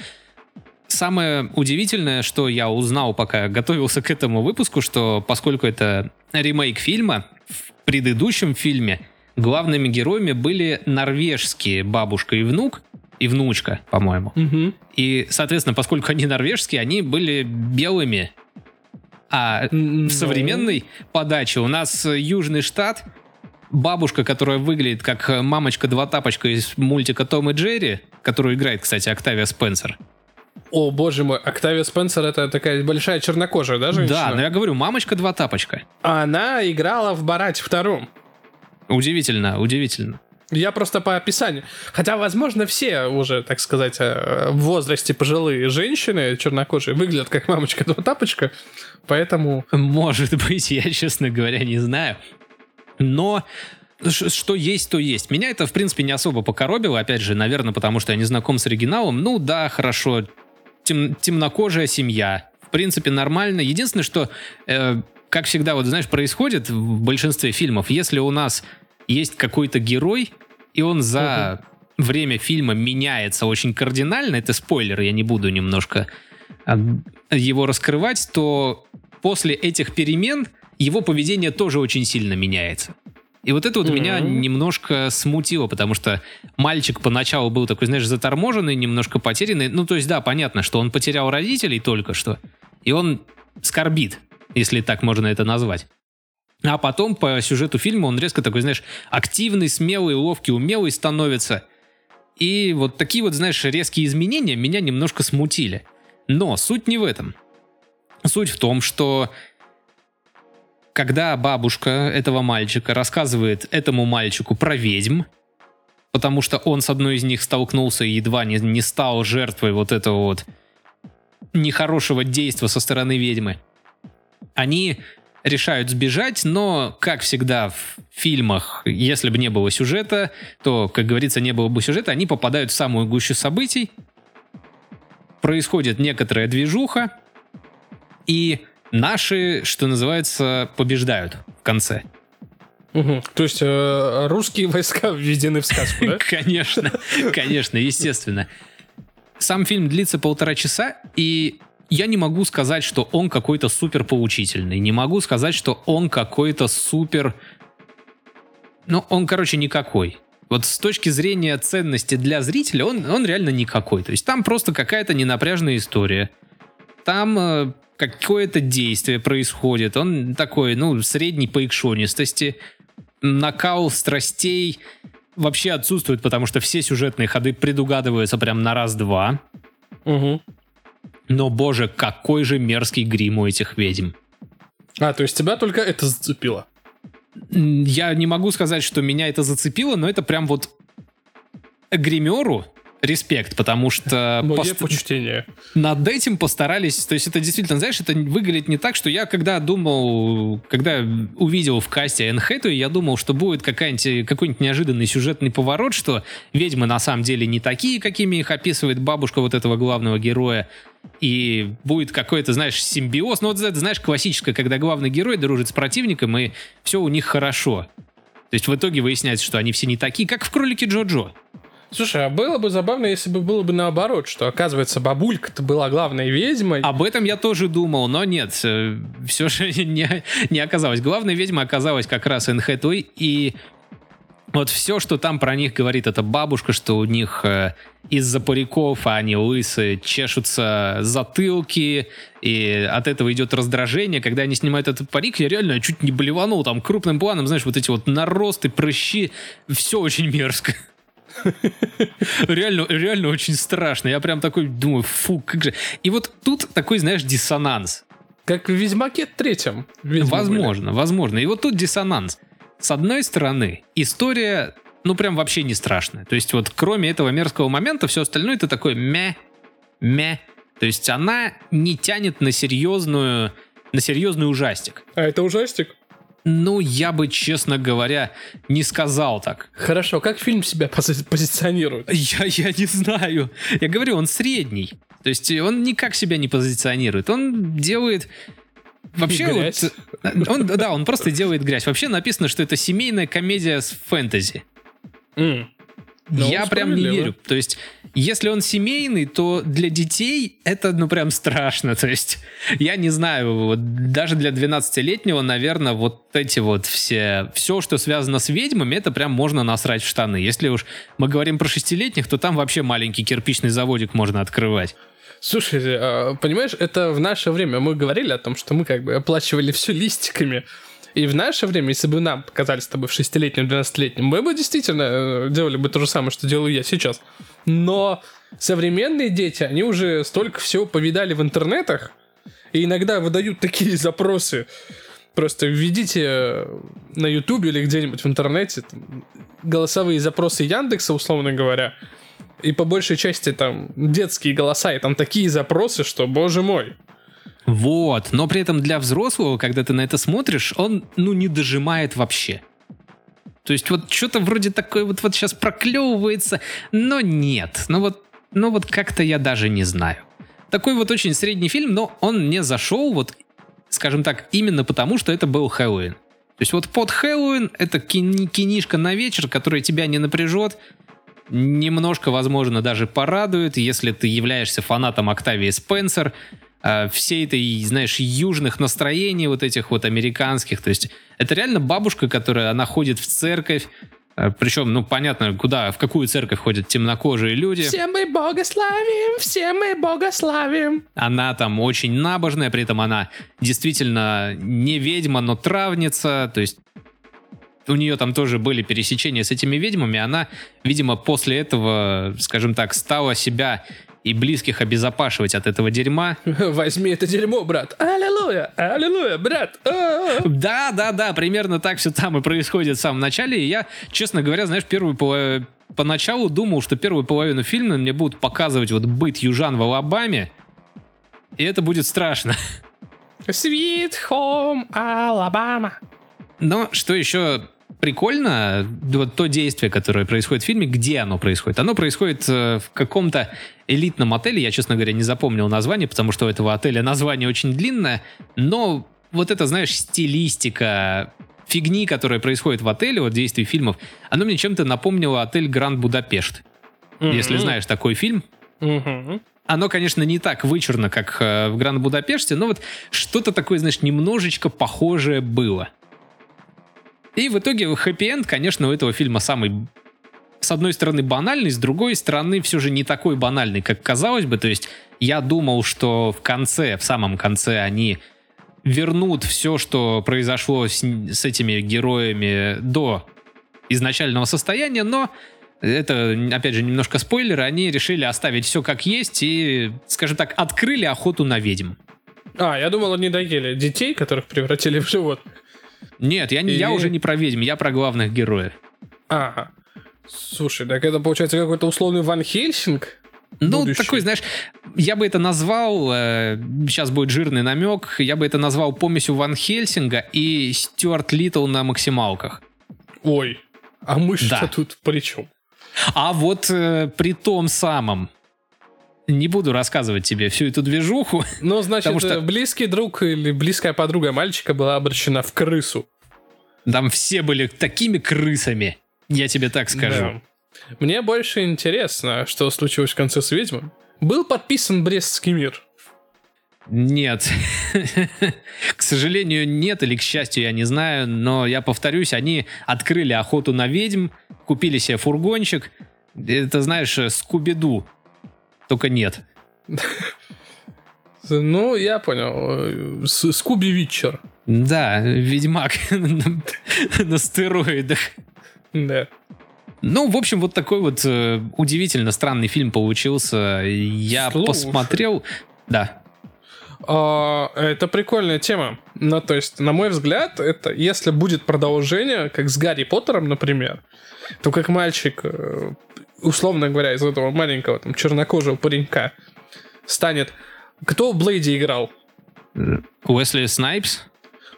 Самое удивительное, что я узнал, пока готовился к этому выпуску, что поскольку это ремейк фильма, в предыдущем фильме главными героями были норвежские бабушка и внук, и внучка, по-моему. Мгм. И, соответственно, поскольку они норвежские, они были белыми. А Ну. в современной подаче у нас Южный штат, бабушка, которая выглядит как э, мамочка-два-тапочка из мультика Том и Джерри, которую играет, кстати, Октавия Спенсер. О, боже мой, Октавия Спенсер это такая большая чернокожая, да, женщина? Да, но я говорю, мамочка-два-тапочка. Она играла в Барате втором. Удивительно, удивительно. Я просто по описанию. Хотя, возможно, все уже, так сказать, э, в возрасте пожилые женщины чернокожие выглядят как мамочка два тапочка, поэтому... Может быть, я, честно говоря, не знаю. Но что есть, то есть. Меня это, в принципе, не особо покоробило. Опять же, наверное, потому что я не знаком с оригиналом. Ну да, хорошо. Тем- темнокожая семья. В принципе, нормально. Единственное, что, э, как всегда, вот знаешь, происходит в большинстве фильмов, если у нас есть какой-то герой, и он за время фильма меняется очень кардинально, это спойлер, я не буду немножко а, его раскрывать, то после этих перемен его поведение тоже очень сильно меняется. И вот это вот Мгм. меня немножко смутило, потому что мальчик поначалу был такой, знаешь, заторможенный, немножко потерянный. Ну, то есть, да, понятно, что он потерял родителей только что, и он скорбит, если так можно это назвать. А потом по сюжету фильма он резко такой, знаешь, активный, смелый, ловкий, умелый становится. И вот такие вот, знаешь, резкие изменения меня немножко смутили. Но суть не в этом. Суть в том, что когда бабушка этого мальчика рассказывает этому мальчику про ведьм, потому что он с одной из них столкнулся и едва не, не стал жертвой вот этого вот нехорошего действия со стороны ведьмы. Они решают сбежать, но, как всегда в фильмах, если бы не было сюжета, то, как говорится, не было бы сюжета, они попадают в самую гущу событий, происходит некоторая движуха, и наши, что называется, побеждают в конце. Угу. То есть э, русские войска введены в сказку, да? Конечно, конечно, естественно. Сам фильм длится полтора часа, и я не могу сказать, что он какой-то супер поучительный. Не могу сказать, что он какой-то супер... Ну, он, короче, никакой. Вот с точки зрения ценности для зрителя, он, он реально никакой. То есть там просто какая-то ненапряжная история. Там э, какое-то действие происходит. Он такой, ну, средней по экшонистости. Накал страстей вообще отсутствует, потому что все сюжетные ходы предугадываются прям на раз-два. Угу. Но, боже, какой же мерзкий грим у этих ведьм. А, то есть тебя только это зацепило? Я не могу сказать, что меня это зацепило, но это прям вот гримеру респект, потому что Мое пост- почтение. над этим постарались. То есть это действительно, знаешь, это выглядит не так, что я когда думал, когда увидел в касте Энн я думал, что будет какая-нибудь, какой-нибудь неожиданный сюжетный поворот, что ведьмы на самом деле не такие, какими их описывает бабушка вот этого главного героя, и будет какой-то, знаешь, симбиоз. Ну вот это, знаешь, классическое, когда главный герой дружит с противником, и все у них хорошо. То есть в итоге выясняется, что они все не такие, как в «Кролике Джо-Джо». Слушай, а было бы забавно, если бы было бы наоборот, что, оказывается, бабулька-то была главной ведьмой. Об этом я тоже думал, но нет, все же не, не оказалось. Главная ведьма оказалась как раз Энн Хэтэуэй, и вот все, что там про них говорит эта бабушка, что у них э, из-за париков, а они лысые, чешутся затылки, и от этого идет раздражение. Когда они снимают этот парик, я реально чуть не блеванул там крупным планом, знаешь, вот эти вот наросты, прыщи, все очень мерзко. Реально, реально очень страшно. Я прям такой думаю, фу, как же. И вот тут такой, знаешь, диссонанс. Как в Ведьмаке третьем. ведьмы Возможно, возможно. И вот тут диссонанс. С одной стороны, история, ну прям вообще не страшная. То есть вот кроме этого мерзкого момента, все остальное это такое мя, мя. То есть она не тянет на серьезную, на серьезный ужастик. были. А это ужастик? Ну, я бы, честно говоря, не сказал так. Хорошо, как фильм себя пози- позиционирует? Я, я не знаю. Я говорю, он средний. То есть он никак себя не позиционирует. Он делает... Вообще, Грязь. вот, он, да, он просто делает грязь. Вообще написано, что это семейная комедия с фэнтези. М. Ну, я прям не верю. То есть, если он семейный, то для детей это, ну, прям страшно. То есть, я не знаю, вот даже для 12-летнего, наверное, вот эти вот все, все, что связано с ведьмами, это прям можно насрать в штаны. Если уж мы говорим про шестилетних, то там вообще маленький кирпичный заводик можно открывать. Слушай, а, понимаешь, это в наше время мы говорили о том, что мы как бы оплачивали все листиками. И в наше время, если бы нам показали с тобой в шестилетнем, 12-летнем, мы бы действительно э, делали бы то же самое, что делаю я сейчас. Но современные дети, они уже столько всего повидали в интернетах, и иногда выдают такие запросы. Просто введите э, на Ютубе или где-нибудь в интернете там, голосовые запросы Яндекса, условно говоря, и по большей части там детские голоса, и там такие запросы, что, боже мой. Вот, но при этом для взрослого, когда ты на это смотришь, он, ну, не дожимает вообще. То есть вот что-то вроде такое вот, вот сейчас проклевывается, но нет. Ну вот, ну вот как-то я даже не знаю. Такой вот очень средний фильм, но он мне зашел вот, скажем так, именно потому, что это был Хэллоуин. То есть вот под Хэллоуин это кини- кинишка на вечер, которая тебя не напряжет, немножко, возможно, даже порадует, если ты являешься фанатом Октавии Спенсер, э, всей этой, знаешь, южных настроений вот этих вот американских. То есть это реально бабушка, которая, она ходит в церковь, э, причем, ну, понятно, куда, в какую церковь ходят темнокожие люди. Все мы Бога славим, все мы Бога славим. Она там очень набожная, при этом она действительно не ведьма, но травница, то есть у нее там тоже были пересечения с этими ведьмами, она, видимо, после этого, скажем так, стала себя и близких обезопашивать от этого дерьма. Возьми это дерьмо, брат. Аллилуйя, аллилуйя, брат. А-а-а. Да, да, да, примерно так все там и происходит в самом начале. И я, честно говоря, знаешь, первую половину... Поначалу думал, что первую половину фильма мне будут показывать вот быт южан в Алабаме, и это будет страшно. Sweet Home Alabama. Но что еще прикольно, вот то действие, которое происходит в фильме, где оно происходит? Оно происходит э, в каком-то элитном отеле, я, честно говоря, не запомнил название, потому что у этого отеля название очень длинное, но вот это, знаешь, стилистика фигни, которая происходит в отеле, вот действий фильмов, оно мне чем-то напомнило отель Гранд Будапешт. Mm-hmm. Если знаешь такой фильм. Mm-hmm. Оно, конечно, не так вычурно, как э, в Гранд Будапеште, но вот что-то такое, знаешь, немножечко похожее было. И в итоге хэппи-энд, конечно, у этого фильма самый с одной стороны банальный, с другой стороны все же не такой банальный, как казалось бы. То есть я думал, что в конце, в самом конце они вернут все, что произошло с, с этими героями до изначального состояния, но это, опять же, немножко спойлеры, они решили оставить все как есть и, скажем так, открыли охоту на ведьм. А, я думал, они доели детей, которых превратили в животных. Нет, я, и... я уже не про ведьм, я про главных героев. Ага. Слушай, так это получается какой-то условный Ван Хельсинг? Ну, будущий. такой, знаешь, я бы это назвал, э, сейчас будет жирный намек, я бы это назвал помесью Ван Хельсинга и Стюарт Литтл на максималках. Ой, а мы что да. тут при чем? А вот э, при том самом, не буду рассказывать тебе всю эту движуху. Ну, значит, что... близкий друг или близкая подруга мальчика была обращена в крысу. Там все были такими крысами, я тебе так скажу. Да. Мне больше интересно, что случилось в конце с ведьмой. Был подписан Брестский мир? Нет. к сожалению, нет, или к счастью, я не знаю, но я повторюсь, они открыли охоту на ведьм, купили себе фургончик. Это, знаешь, Скубиду. Только нет. Ну, я понял. Скуби Витчер. Да, Ведьмак на стероидах. Да. Ну, в общем, вот такой вот э, удивительно странный фильм получился. Я Слушай. посмотрел... Да. А, это прикольная тема. Ну, то есть, на мой взгляд, это если будет продолжение, как с Гарри Поттером, например, то как мальчик, э, условно говоря, из этого маленького там, чернокожего паренька станет... Кто в Блейде играл? Уэсли Снайпс?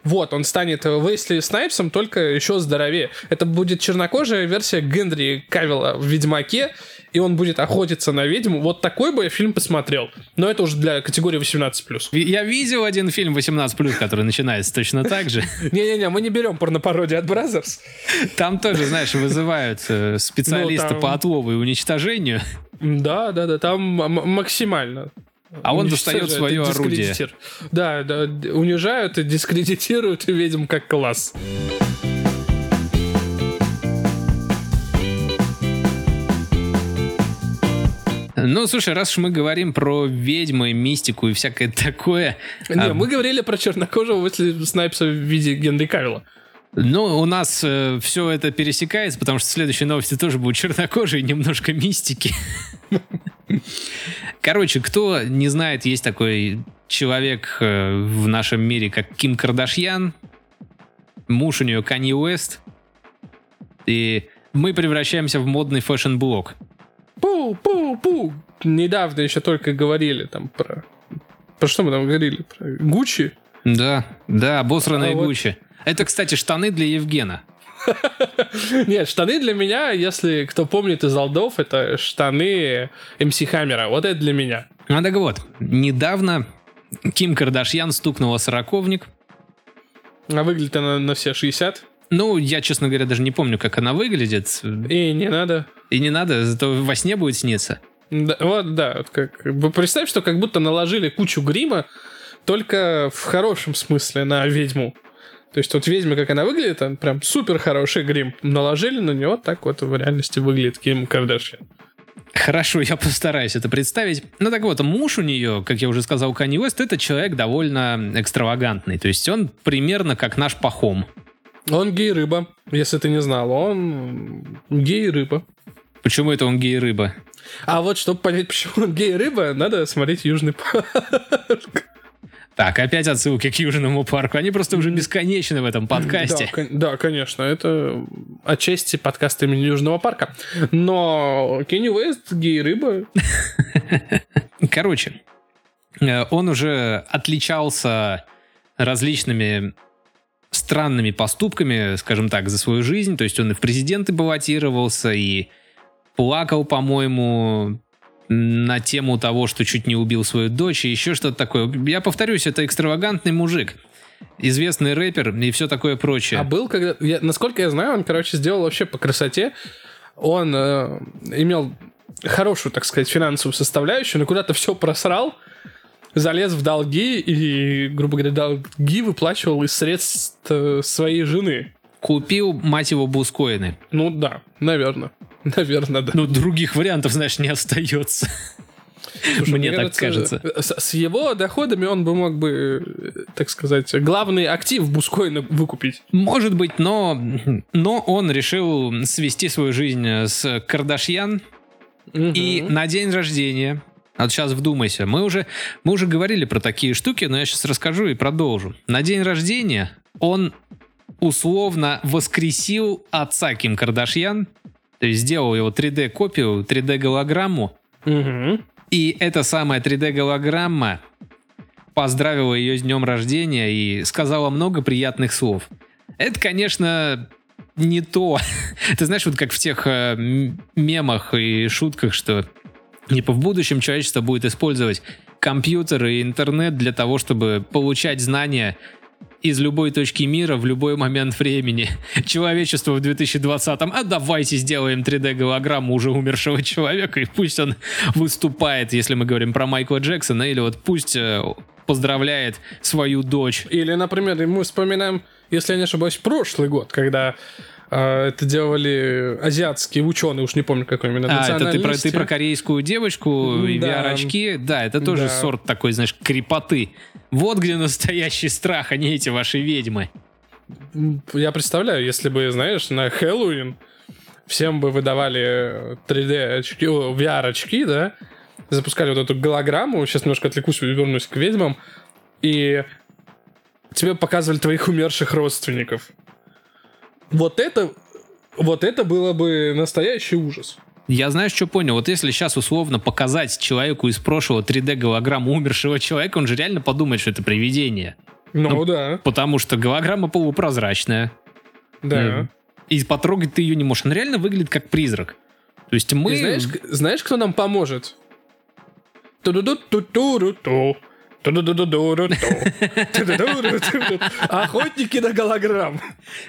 Вот, он станет Вейсли Снайпсом, только еще здоровее. Это будет чернокожая версия Генри Кавилла в Ведьмаке, и он будет охотиться на ведьму. Вот такой бы я фильм посмотрел. Но это уже для категории 18+. Я видел один фильм 18+, который начинается точно так же. Не-не-не, мы не берем порнопародии от Brazzers. Там тоже, знаешь, вызывают э, специалисты ну, по отлову и уничтожению. Да, да, да, там максимально. А он достает свое орудие. Да, да, унижают и дискредитируют и видим как класс. Ну, слушай, раз уж мы говорим про ведьмы, мистику и всякое такое... Не, а... мы говорили про чернокожего Уэсли Снайпса в виде Генри Кавилла. Ну, у нас э, все это пересекается, потому что следующие новости тоже будут чернокожие, немножко мистики. Короче, кто не знает, есть такой человек э, в нашем мире, как Ким Кардашьян. Муж у нее Канье Уэст. И мы превращаемся в модный фэшн-блог. Пу-пу-пу! Недавно еще только говорили там про... Про что мы там говорили? Про Гуччи? Да, да, обосранные а Гуччи. Вот... Это, кстати, штаны для Евгена. Нет, штаны для меня, если кто помнит из алдов, это штаны МС Хаммера. Вот это для меня. Ну так вот, недавно Ким Кардашьян стукнула сороковник. А выглядит она на все 60? Ну, я, честно говоря, даже не помню, как она выглядит. И не надо. И не надо, зато во сне будет сниться. Да, вот, да. Как, представь, что как будто наложили кучу грима, только в хорошем смысле на ведьму. То есть вот ведьма, как она выглядит, он прям супер хороший грим. Наложили на него, так вот в реальности выглядит Ким Кардашьян. Хорошо, я постараюсь это представить. Ну так вот, муж у нее, как я уже сказал, Канни Уэст, это человек довольно экстравагантный. То есть он примерно как наш Пахом. Он гей-рыба, если ты не знал. Он гей-рыба. Почему это он гей-рыба? А вот, чтобы понять, почему он гей-рыба, надо смотреть Южный парк. Так, опять отсылки к Южному парку. Они просто уже бесконечны в этом подкасте. Да, да конечно. Это отчасти подкаст имени Южного парка. Но Кенни Уэст, гей-рыба. Короче, э, он уже отличался различными странными поступками, скажем так, за свою жизнь. То есть он и в президенты баллотировался, и плакал, по-моему, на тему того, что чуть не убил свою дочь, и еще что-то такое. Я повторюсь, это экстравагантный мужик. Известный рэпер и все такое прочее. А был когда... Я, насколько я знаю, он, короче, сделал вообще по красоте. Он э, имел хорошую, так сказать, финансовую составляющую, но куда-то все просрал, залез в долги и, грубо говоря, долги выплачивал из средств э, своей жены. Купил, мать его, бускоины. Ну да, наверное. Наверное, да. Ну, других вариантов, знаешь, не остается. Слушай, мне, мне так кажется. С, с его доходами он бы мог бы, э, так сказать, главный актив Бускоина выкупить. Может быть, но, но он решил свести свою жизнь с Кардашьян. Угу. И на день рождения вот сейчас вдумайся. Мы уже, мы уже говорили про такие штуки, но я сейчас расскажу и продолжу. На день рождения он условно воскресил отца Ким Кардашьян, то есть сделал его 3D-копию, 3D-голограмму. Угу. И эта самая 3D-голограмма поздравила ее с днем рождения и сказала много приятных слов. Это, конечно, не то. Ты знаешь, вот как в тех э, мемах и шутках, что типа в будущем человечество будет использовать компьютеры и интернет для того, чтобы получать знания из любой точки мира в любой момент времени. Человечество в 2020-м, а давайте сделаем 3D-голограмму уже умершего человека, и пусть он выступает, если мы говорим про Майкла Джексона, или вот пусть э, поздравляет свою дочь. Или, например, мы вспоминаем, если я не ошибаюсь, прошлый год, когда это делали азиатские ученые, уж не помню какой именно А, это ты про, ты про корейскую девочку и да. VR-очки? Да, это тоже да. сорт такой, знаешь, крепоты. Вот где настоящий страх, а не эти ваши ведьмы. Я представляю, если бы, знаешь, на Хэллоуин всем бы выдавали 3D-очки, VR-очки, да, запускали вот эту голограмму, сейчас немножко отвлекусь, вернусь к ведьмам, и тебе показывали твоих умерших родственников. Вот это, вот это было бы настоящий ужас. Я знаешь, что понял? Вот если сейчас условно показать человеку из прошлого 3D-голограмму умершего человека, он же реально подумает, что это привидение. Ну, ну да. Потому что голограмма полупрозрачная. Да. И потрогать ты ее не можешь. Она реально выглядит как призрак. То есть мы... И знаешь, знаешь, кто нам поможет? Ту-ду-ду-ту-ту-ту-ту. Охотники на голограмм.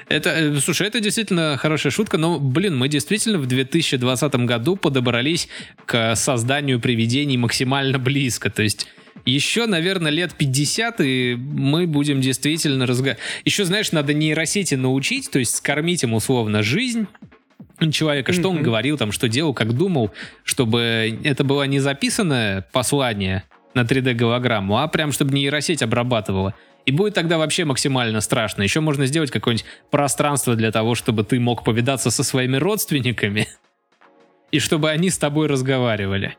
Это, э, слушай, это действительно хорошая шутка, но, блин, мы действительно в 2020 году подобрались к созданию привидений максимально близко. То есть еще, наверное, лет 50, и мы будем действительно разговаривать. Еще, знаешь, надо нейросети научить, то есть скормить им условно жизнь, человека, что он говорил, там, что делал, как думал, чтобы это было не записанное послание, на 3D-голограмму, а прям чтобы нейросеть обрабатывала. И будет тогда вообще максимально страшно. Еще можно сделать какое-нибудь пространство для того, чтобы ты мог повидаться со своими родственниками, и чтобы они с тобой разговаривали.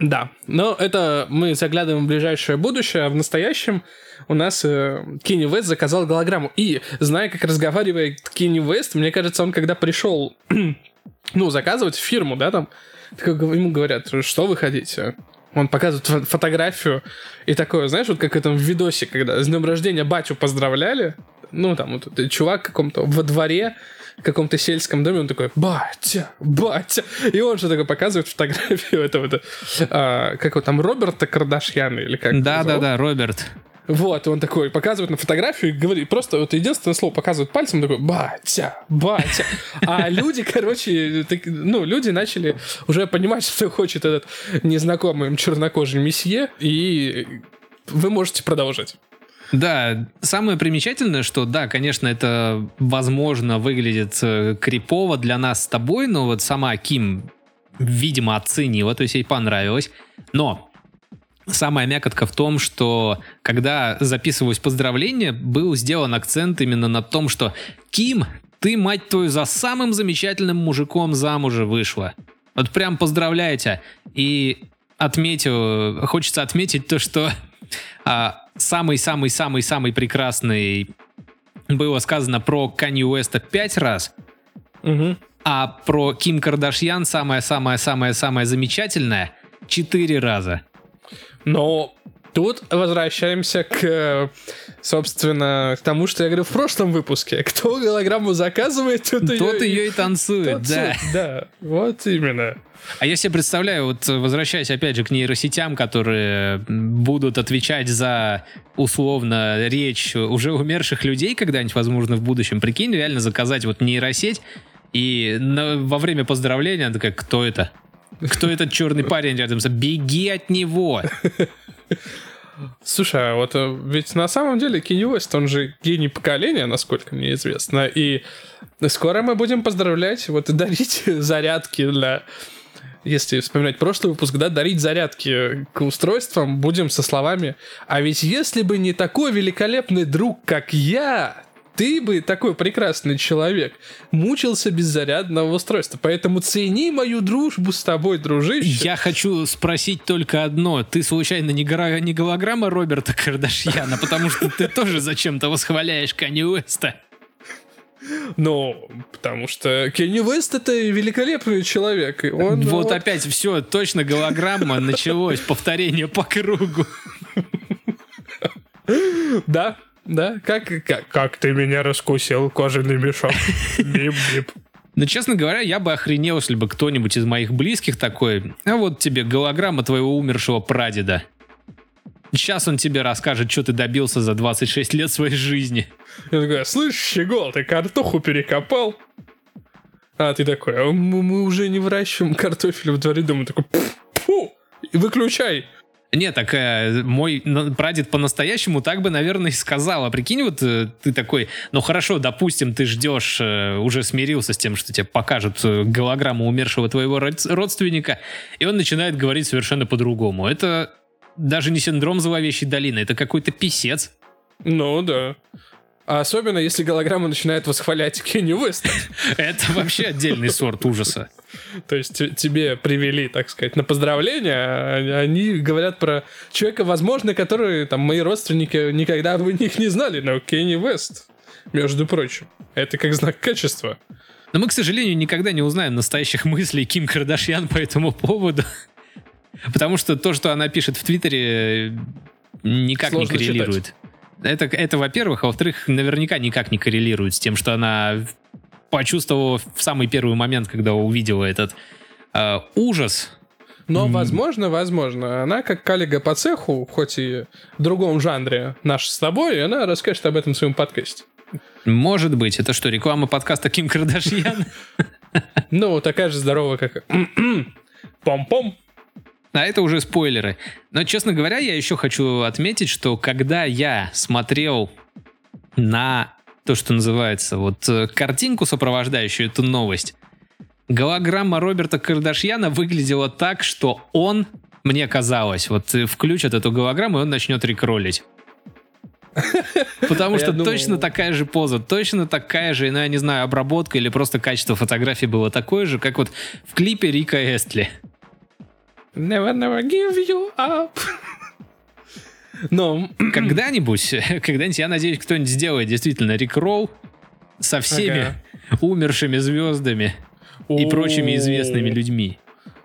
Да, но это мы заглядываем в ближайшее будущее, а в настоящем у нас э, Кенни Вест заказал голограмму. И зная, как разговаривает Кенни Вест, мне кажется, он когда пришел, ну, заказывать фирму, да, там, ему говорят, что вы хотите? Он показывает фотографию и такое, знаешь, вот как в этом видосе, когда с днем рождения батю поздравляли, ну, там вот этот чувак каком-то во дворе, в каком-то сельском доме, он такой, батя, батя. И он же такой показывает фотографию этого, а, как его там, Роберта Кардашьяна или как? Да-да-да, Роберт. Вот, и он такой показывает на фотографию и говорит, просто вот единственное слово показывает пальцем, такой, батя, батя. А люди, короче, так, ну, люди начали уже понимать, что хочет этот незнакомый им чернокожий месье, и вы можете продолжать. Да, самое примечательное, что да, конечно, это возможно выглядит э, крипово для нас с тобой, но вот сама Ким, видимо, оценила, то есть ей понравилось. Но Самая мякотка в том, что когда записывалось поздравление, был сделан акцент именно на том, что «Ким, ты, мать твою, за самым замечательным мужиком замужа вышла». Вот прям поздравляйте. И отметил, хочется отметить то, что самый-самый-самый-самый а, прекрасный было сказано про Канье Уэста пять раз, угу. а про Ким Кардашьян самое-самое-самое-самое замечательное четыре раза. Но Тут возвращаемся к, собственно, к тому, что я говорил в прошлом выпуске. Кто голограмму заказывает, тот, Тот ее, ее и танцует, да. танцует. Да, вот именно. А я себе представляю, вот возвращаясь опять же к нейросетям, которые будут отвечать за условно речь уже умерших людей когда-нибудь, возможно, в будущем. Прикинь, реально заказать вот нейросеть, и на- во время поздравления она такая, кто это? Кто этот черный парень рядом? Беги от него! Слушай, а вот э, ведь на самом деле Кенни Уэст, он же гений поколения, насколько мне известно, и скоро мы будем поздравлять, вот и дарить зарядки для... Если вспоминать прошлый выпуск, да, дарить зарядки к устройствам будем со словами «А ведь если бы не такой великолепный друг, как я, ты бы, такой прекрасный человек, мучился без зарядного устройства. Поэтому цени мою дружбу с тобой, дружище». Я хочу спросить только одно. Ты случайно не, гора- не голограмма Роберта Кардашьяна, потому что ты тоже зачем-то восхваляешь Канни Уэста. Ну, потому что Кенни Вест это великолепный человек. и Он, Вот вот- опять все, точно голограмма, началось повторение по кругу. Да, да. Как, как, как ты меня раскусил, кожаный мешок. Бип-бип. Но, честно говоря, я бы охренел, если бы кто-нибудь из моих близких такой, а вот тебе голограмма твоего умершего прадеда. Сейчас он тебе расскажет, что ты добился за 26 лет своей жизни. Я такой, слышь, щегол, ты картоху перекопал? А ты такой, «А мы, мы уже не выращиваем картофель в дворе дома. Такой, фу, и выключай. Не, так э, мой прадед по-настоящему так бы, наверное, и сказал. А прикинь, вот э, ты такой, ну хорошо, допустим, ты ждешь, э, уже смирился с тем, что тебе покажут э, голограмму умершего твоего род- родственника, и он начинает говорить совершенно по-другому. Это даже не синдром зловещей долины, это какой-то писец. Ну да. А особенно, если голограмма начинает восхвалять Кенни Уэста. Это вообще отдельный сорт ужаса. То есть те- тебе привели, так сказать, на поздравление, а они говорят про человека, возможно, который, там, мои родственники никогда бы них не знали, но Кенни Вест, между прочим. Это как знак качества. Но мы, к сожалению, никогда не узнаем настоящих мыслей Ким Кардашьян по этому поводу. Потому что то, что она пишет в Твиттере, никак Сложно не коррелирует. Это, это, во-первых, а во-вторых, наверняка никак не коррелирует с тем, что она почувствовала в самый первый момент, когда увидела этот э, ужас. Но, возможно, возможно, она как коллега по цеху, хоть и в другом жанре наш с тобой, она расскажет об этом в своем подкасте. Может быть, это что, реклама подкаста Ким Кардашьян? Ну, такая же здоровая, как... Пом-пом. А это уже спойлеры. Но, честно говоря, я еще хочу отметить, что когда я смотрел на то, что называется, вот э, картинку, сопровождающую эту новость, голограмма Роберта Кардашьяна выглядела так, что он, мне казалось, вот э, включат эту голограмму, и он начнет рекролить. Потому что думал- точно такая же поза, точно такая же, ну, я не знаю, обработка или просто качество фотографии было такое же, как вот в клипе Рика Эстли. Never, never give you up. Но Когда-нибудь, когда-нибудь, я надеюсь, кто-нибудь сделает действительно рекролл со всеми Ага. умершими звездами и прочими известными людьми.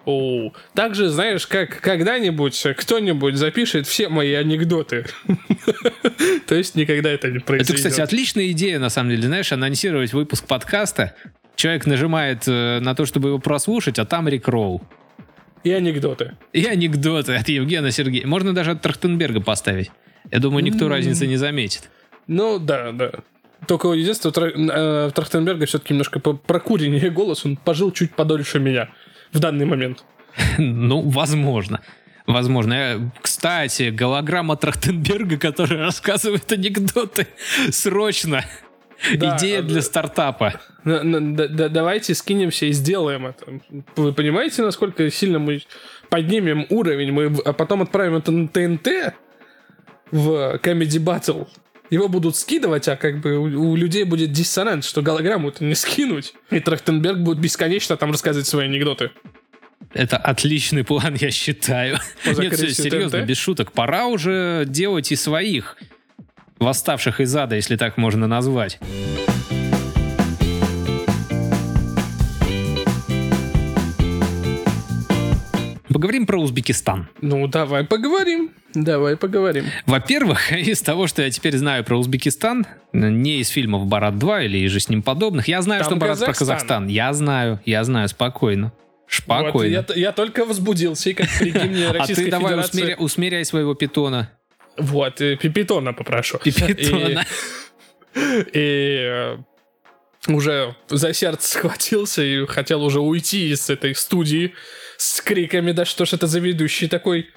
О, также, знаешь, как когда-нибудь кто-нибудь запишет все мои анекдоты. То есть никогда это не Это, произойдет. кстати, отличная идея, на самом деле, знаешь, анонсировать выпуск подкаста. Человек нажимает э, на то, чтобы его прослушать, а там рекролл. И анекдоты. И анекдоты от Евгена Сергея. Можно даже от Трахтенберга поставить. Я думаю, никто М. разницы не заметит. Ну, да, да. Только единственное, у Тра- э, Трахтенберга все-таки немножко прокуреннее голос, он пожил чуть подольше меня в данный момент. Ну, возможно. Возможно. Я- Кстати, голограмма Трахтенберга, которая рассказывает анекдоты. Срочно. Да, Идея для стартапа. Давайте скинемся и сделаем это. Вы понимаете, насколько сильно мы поднимем уровень, мы а потом отправим это на ТНТ в Comedy Battle. Его будут скидывать, а как бы у, у людей будет диссонанс, что голограмму-то не скинуть. И Трахтенберг будет бесконечно там рассказывать свои анекдоты. Это отличный план, я считаю. Нет, закрытию се- серьезно, ТНТ? без шуток. Пора уже делать и своих восставших из ада, если так можно назвать. Поговорим про Узбекистан. Ну, давай поговорим. Давай поговорим. Во-первых, из того, что я теперь знаю про Узбекистан, не из фильмов «Барат 2» или же с ним подобных, я знаю, Там что «Барат» про Казахстан. Казахстан. Я знаю, я знаю, спокойно. Вот, Спокойно. я, я только возбудился, и как при гимне а ты давай Федерации. усмиря- усмиряй своего питона. Вот, Пипитона попрошу. Питона. И, и, э, уже за сердце схватился и хотел уже уйти из этой студии с криками, да что ж это за ведущий такой.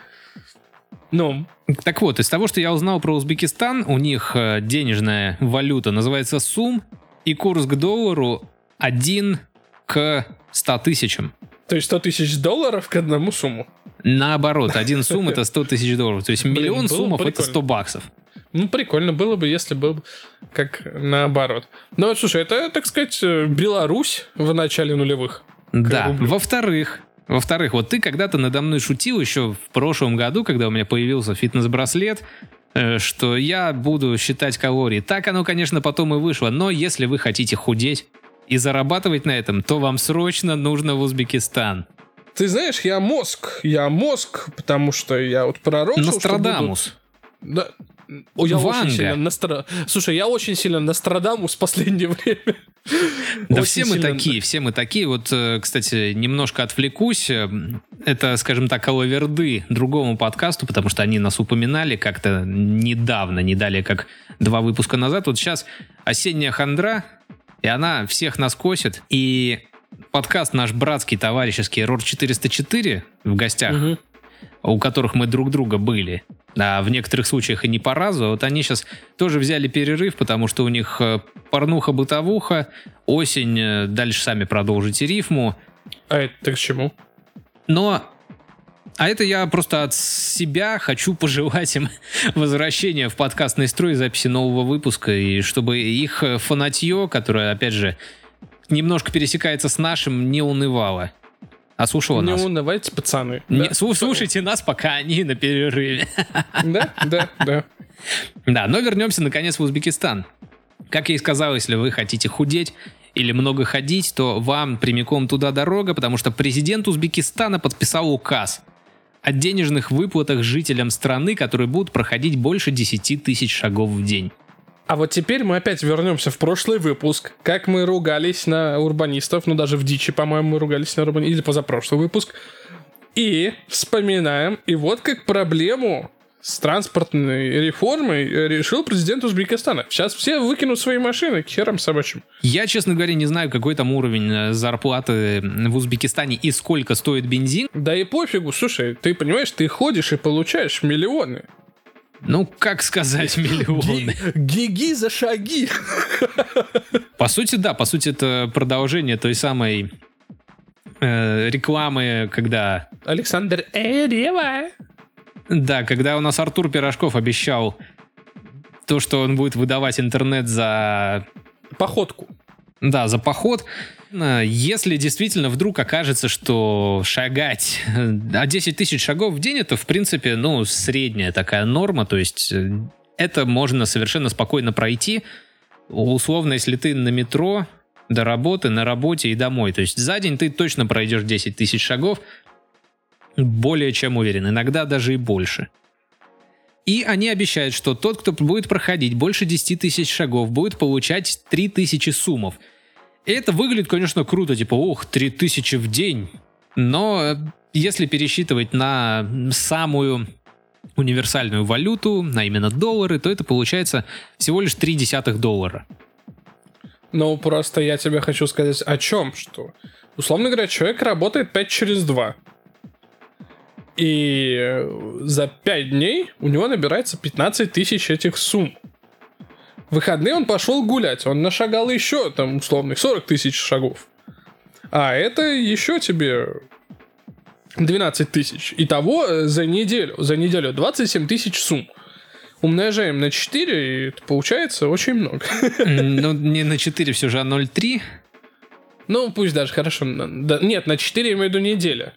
Ну, Так вот, из того, что я узнал про Узбекистан, у них э, денежная валюта называется сум, и курс к доллару 1 к 100 тысячам. то есть 100 тысяч долларов к одному сумму. Наоборот, один сум это 100 тысяч долларов. То есть Блин, миллион суммов это прикольно. 100 баксов. Ну, прикольно было бы, если был бы как наоборот. Ну, вот, слушай, это, так сказать, э, Беларусь в начале нулевых. Да. Во-вторых, во-вторых, вот ты когда-то надо мной шутил еще в прошлом году, когда у меня появился фитнес-браслет, э, что я буду считать калории. Так оно, конечно, потом и вышло. Но если вы хотите худеть и зарабатывать на этом, то вам срочно нужно в Узбекистан. Ты знаешь, я мозг. Я мозг, потому что я вот пророчил, что Нострадамус. будут- Да. О, я Ванга. очень сильно Ностра... Слушай, я очень сильно Нострадамус в последнее время. Да Очень все мы сильно- такие, все мы такие. Вот, э, кстати, немножко отвлекусь. Э, Это, скажем так, лаверды другому подкасту, потому что они нас упоминали как-то недавно, не далее, как два выпуска назад. Вот сейчас осенняя хандра, и она всех нас косит. И подкаст наш братский, товарищеский, РОР 404 в гостях, Мгм. У которых мы друг друга были, а в некоторых случаях и не по разу, вот они сейчас тоже взяли перерыв, потому что у них э, порнуха-бытовуха, осень, э, дальше сами продолжите рифму, А это к чему? но... А это я просто от себя хочу пожелать им возвращения в подкастный строй, записи нового выпуска, и чтобы их э, фанатье, которое, опять же, немножко пересекается с нашим, не унывало, а слушало Не нас. унывайте, пацаны. Не- Да. слу- слушайте нас, пока они на перерыве. Да, да, да. Да, но вернемся наконец в Узбекистан. Как я и сказал, если вы хотите худеть или много ходить, то вам прямиком туда дорога, потому что президент Узбекистана подписал указ о денежных выплатах жителям страны, которые будут проходить больше 10 тысяч шагов в день. А вот теперь мы опять вернемся в прошлый выпуск. Как мы ругались на урбанистов, ну даже в дичи, по-моему, мы ругались на урбанистов, или позапрошлый выпуск. И вспоминаем, и вот как проблему с транспортной реформой э, решил президент Узбекистана. Сейчас все выкинут свои машины к херам собачьим. Я, честно говоря, не знаю, какой там уровень э, зарплаты в Узбекистане и сколько стоит бензин. Да и пофигу, слушай, ты понимаешь, ты ходишь и получаешь миллионы. Ну, как сказать, миллионы. Гиги за шаги. По сути, да, по сути, это продолжение той самой э, рекламы, когда Александр Эрева. Да, когда у нас Артур Пирожков обещал то, что он будет выдавать интернет за... Походку. Да, за поход. Э, Если действительно вдруг окажется, что шагать э, а 10 тысяч шагов в день, это, в принципе, ну, средняя такая норма, то есть э, это можно совершенно спокойно пройти. Условно, если ты на метро, до работы, на работе и домой. То есть за день ты точно пройдешь 10 тысяч шагов, более чем уверен, иногда даже и больше. И они обещают, что тот, кто будет проходить больше 10 тысяч шагов, будет получать 3 тысячи суммов. И это выглядит, конечно, круто, типа, ох, 3 тысячи в день. Но э, если пересчитывать на самую универсальную валюту, на именно доллары, то это получается всего лишь 3 десятых доллара. Ну, просто я тебе хочу сказать о чем, что, условно говоря, человек работает 5 через 2. И э, за 5 дней у него набирается 15 тысяч этих сумм. В выходные он пошел гулять, он нашагал еще, там, условных 40 тысяч шагов. А это еще тебе 12 тысяч. Итого э, за неделю, за неделю 27 тысяч сумм. Умножаем на 4, и это получается очень много. Ну, не на 4 все же, а 0,3. Ну, пусть даже хорошо. да, нет, на 4 я имею в виду неделя.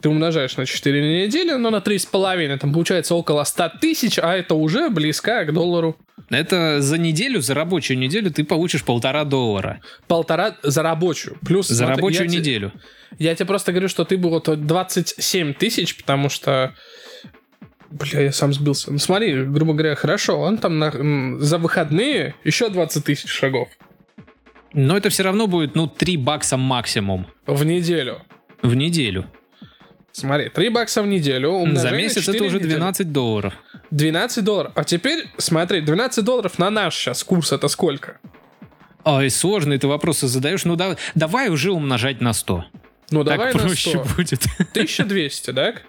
Ты умножаешь на 4 недели, но на 3,5 там получается около 100 тысяч, а это уже близко к доллару. Это за неделю, за рабочую неделю ты получишь полтора доллара. Полтора за рабочую. Плюс... За смотри, рабочую я те- неделю. Я тебе просто говорю, что ты был вот 27 тысяч, потому что... Бля, я сам сбился. Ну смотри, грубо говоря, хорошо, он там на- за выходные еще 20 тысяч шагов Но это все равно будет, ну, 3 бакса максимум в неделю. в неделю. Смотри, 3 бакса в неделю. За на месяц это 4 уже недели. 12 долларов. 12 долларов. А теперь, смотри, 12 долларов на наш сейчас курс это сколько? Ой, сложные ты вопросы задаешь. Ну, да, давай уже умножать на 100. Ну, давай так на проще 100. будет. 1200, так?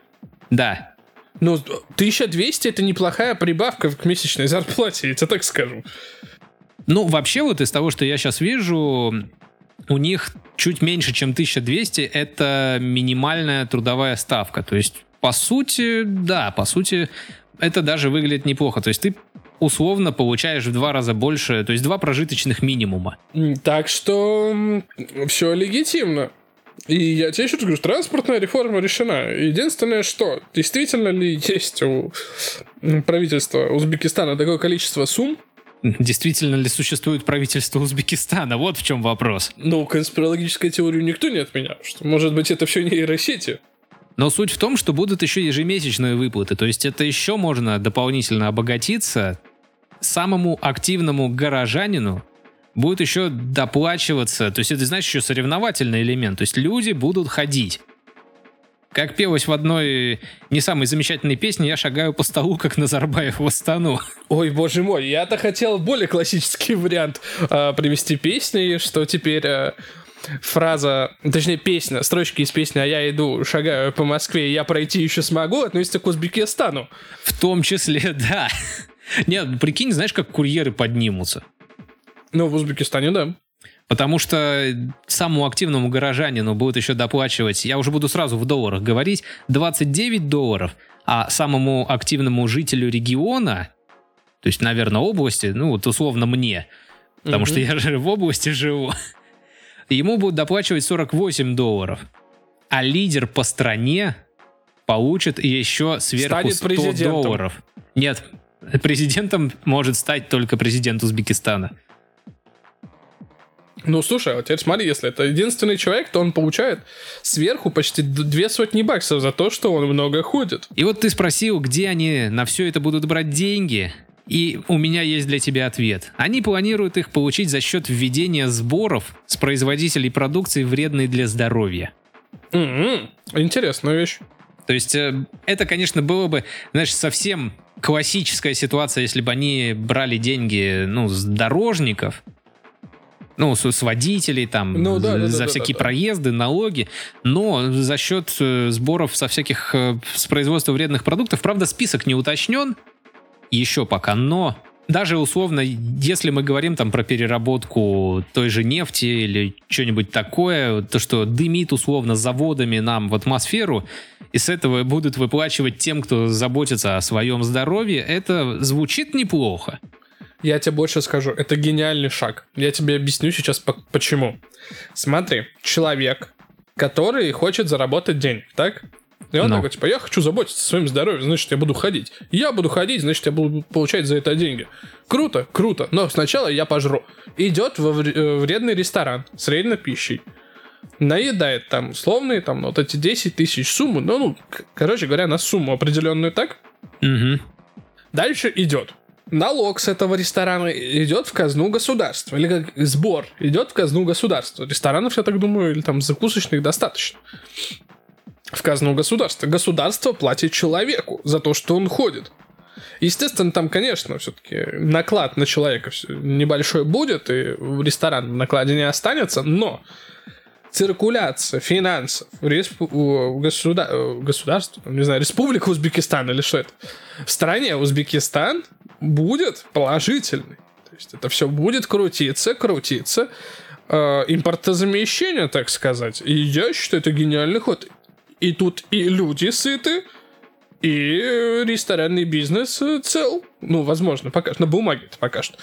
Да. Ну, 1200 это неплохая прибавка к месячной зарплате, я тебе так скажу. Ну, вообще, вот из того, что я сейчас вижу, у них чуть меньше, чем 1200, это минимальная трудовая ставка. То есть, по сути, да, по сути, это даже выглядит неплохо. То есть, ты условно получаешь в два раза больше, то есть два прожиточных минимума. Так что все легитимно. И я тебе еще раз говорю, транспортная реформа решена. Единственное, что действительно ли есть у правительства Узбекистана такое количество сумм, Действительно ли существует правительство Узбекистана? Вот в чем вопрос. ну, конспирологическую теорию никто не отменял, что, может быть, это все нейросети. Но суть в том, что будут еще ежемесячные выплаты. То есть это еще можно дополнительно обогатиться. Самому активному горожанину будет еще доплачиваться. То есть это, знаешь, еще соревновательный элемент. То есть люди будут ходить. Как пелось в одной не самой замечательной песне, я шагаю по столу, как Назарбаев в Астану. Ой, боже мой, я-то хотел более классический вариант а, привести песни, что теперь а, фраза, точнее песня, строчки из песни «А я иду, шагаю по Москве, я пройти еще смогу» относится к Узбекистану. В том числе, да. Нет, прикинь, знаешь, как курьеры поднимутся. Ну, в Узбекистане, да. Потому что самому активному горожанину будут еще доплачивать, я уже буду сразу в долларах говорить, 29 долларов, а самому активному жителю региона, то есть, наверное, области, ну вот условно мне, потому Мгм. что я же в области живу, ему будут доплачивать 48 долларов. А лидер по стране получит еще сверху Станет 100 президентом. долларов. Нет, президентом может стать только президент Узбекистана. Ну, слушай, а теперь смотри, если это единственный человек, то он получает сверху почти две сотни баксов за то, что он много ходит. И вот ты спросил, где они на все это будут брать деньги. И у меня есть для тебя ответ. Они планируют их получить за счет введения сборов с производителей продукции, вредной для здоровья. М-м, Интересная вещь. То есть э, это, конечно, было бы, знаешь, совсем классическая ситуация, если бы они брали деньги, ну, с дорожников, ну, с, с водителей, там, Ну, да, да, за да, всякие да, да. проезды, налоги, но за счет э, сборов со всяких, э, с производства вредных продуктов, правда, список не уточнен, еще пока, но даже условно, если мы говорим там про переработку той же нефти или что-нибудь такое, то, что дымит условно заводами нам в атмосферу, и с этого будут выплачивать тем, кто заботится о своем здоровье, это звучит неплохо. Я тебе больше скажу, это гениальный шаг. Я тебе объясню сейчас по- почему. Смотри, человек, который хочет заработать денег, так? И он Ну. такой, типа, я хочу заботиться о своем здоровье, значит, я буду ходить. Я буду ходить, значит, я буду получать за это деньги. Круто, круто, но сначала я пожру. Идет во вре- э, вредный ресторан с вредной пищей. Наедает там условные, там, вот эти 10 тысяч сумму, ну, ну, короче говоря, на сумму определенную, так? Мгм. Дальше идет. Налог с этого ресторана идет в казну государства. Или как сбор идет в казну государства. Ресторанов, я так думаю, или там закусочных достаточно. В казну государства. Государство платит человеку за то, что он ходит. Естественно, там, конечно, все-таки наклад на человека небольшой будет, и в ресторан в накладе не останется, но циркуляция финансов в респу- у госуда- э, государства, не знаю, республика Узбекистан или что это, в стране Узбекистан будет положительный. То есть это все будет крутиться, крутиться. Э, импортозамещение, так сказать. И я считаю, это гениальный ход. И тут и люди сыты, и ресторанный бизнес э, цел. Ну, возможно, пока что. На бумаге это пока что.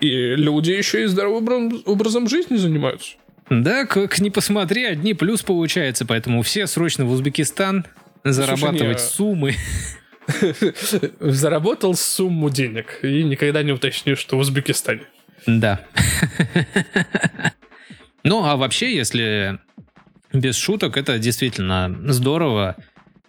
И люди еще и здоровым образ- образом жизни занимаются. Да, как ни посмотри, одни плюс получается, поэтому все срочно в Узбекистан зарабатывать не- суммы. Заработал сумму денег и никогда не уточню, что в Узбекистане. Да. Ну, а вообще, если без шуток, это действительно здорово.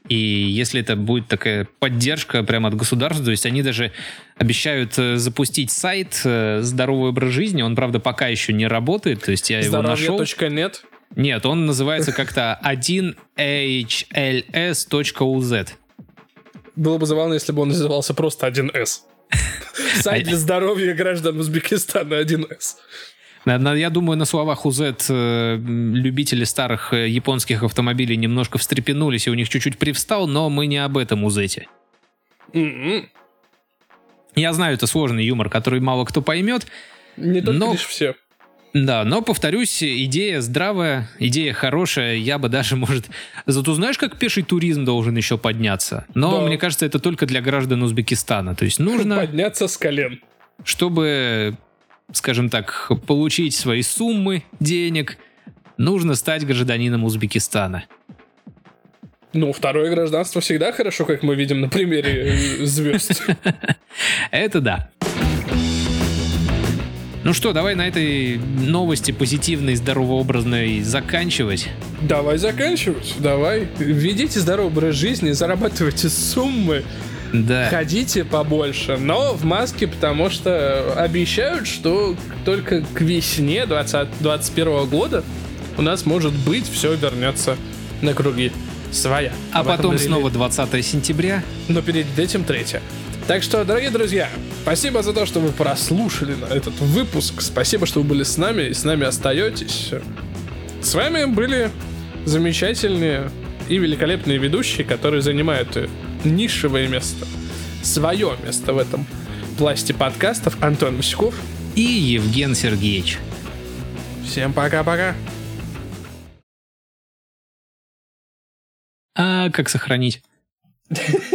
И если это будет такая поддержка прямо от государства, то есть они даже обещают э, запустить сайт э, «Здоровый образ жизни», он, правда, пока еще не работает, то есть я его нашел. Здоровье.нет? Нет, он называется как-то 1hls.uz. Было бы забавно, если бы он назывался просто 1С. Сайт для здоровья граждан Узбекистана 1С. Я думаю, на словах УЗ э, любители старых э, японских автомобилей немножко встрепенулись, и у них чуть-чуть привстал, но мы не об этом УЗете. М-м. Я знаю, это сложный юмор, который мало кто поймет. Не только Но- лишь все. Да, но, повторюсь, идея здравая, идея хорошая, я бы даже, может... Зато знаешь, как пеший туризм должен еще подняться? Но Да. мне кажется, это только для граждан Узбекистана. То есть нужно, Подняться с колен. чтобы, скажем так, получить свои суммы денег, нужно стать гражданином Узбекистана. Ну, второе гражданство всегда хорошо, как мы видим на примере э, звезд. Это да. Ну что, давай на этой новости позитивной, здоровообразной заканчивать. Давай заканчивать. Давай. Ведите здоровый образ жизни, зарабатывайте суммы, Да. ходите побольше, но в маске, потому что обещают, что только к весне 2021 года у нас, может быть, все вернется на круги своя. А Об потом снова 20 сентября. но перед этим третье. Так что, дорогие друзья, спасибо за то, что вы прослушали этот выпуск. Спасибо, что вы были с нами и с нами остаетесь. С вами были замечательные и великолепные ведущие, которые занимают нишевое место, свое место в этом пласте подкастов. Антон Мосяков. И Евген Сергеевич. Всем пока-пока. А как сохранить?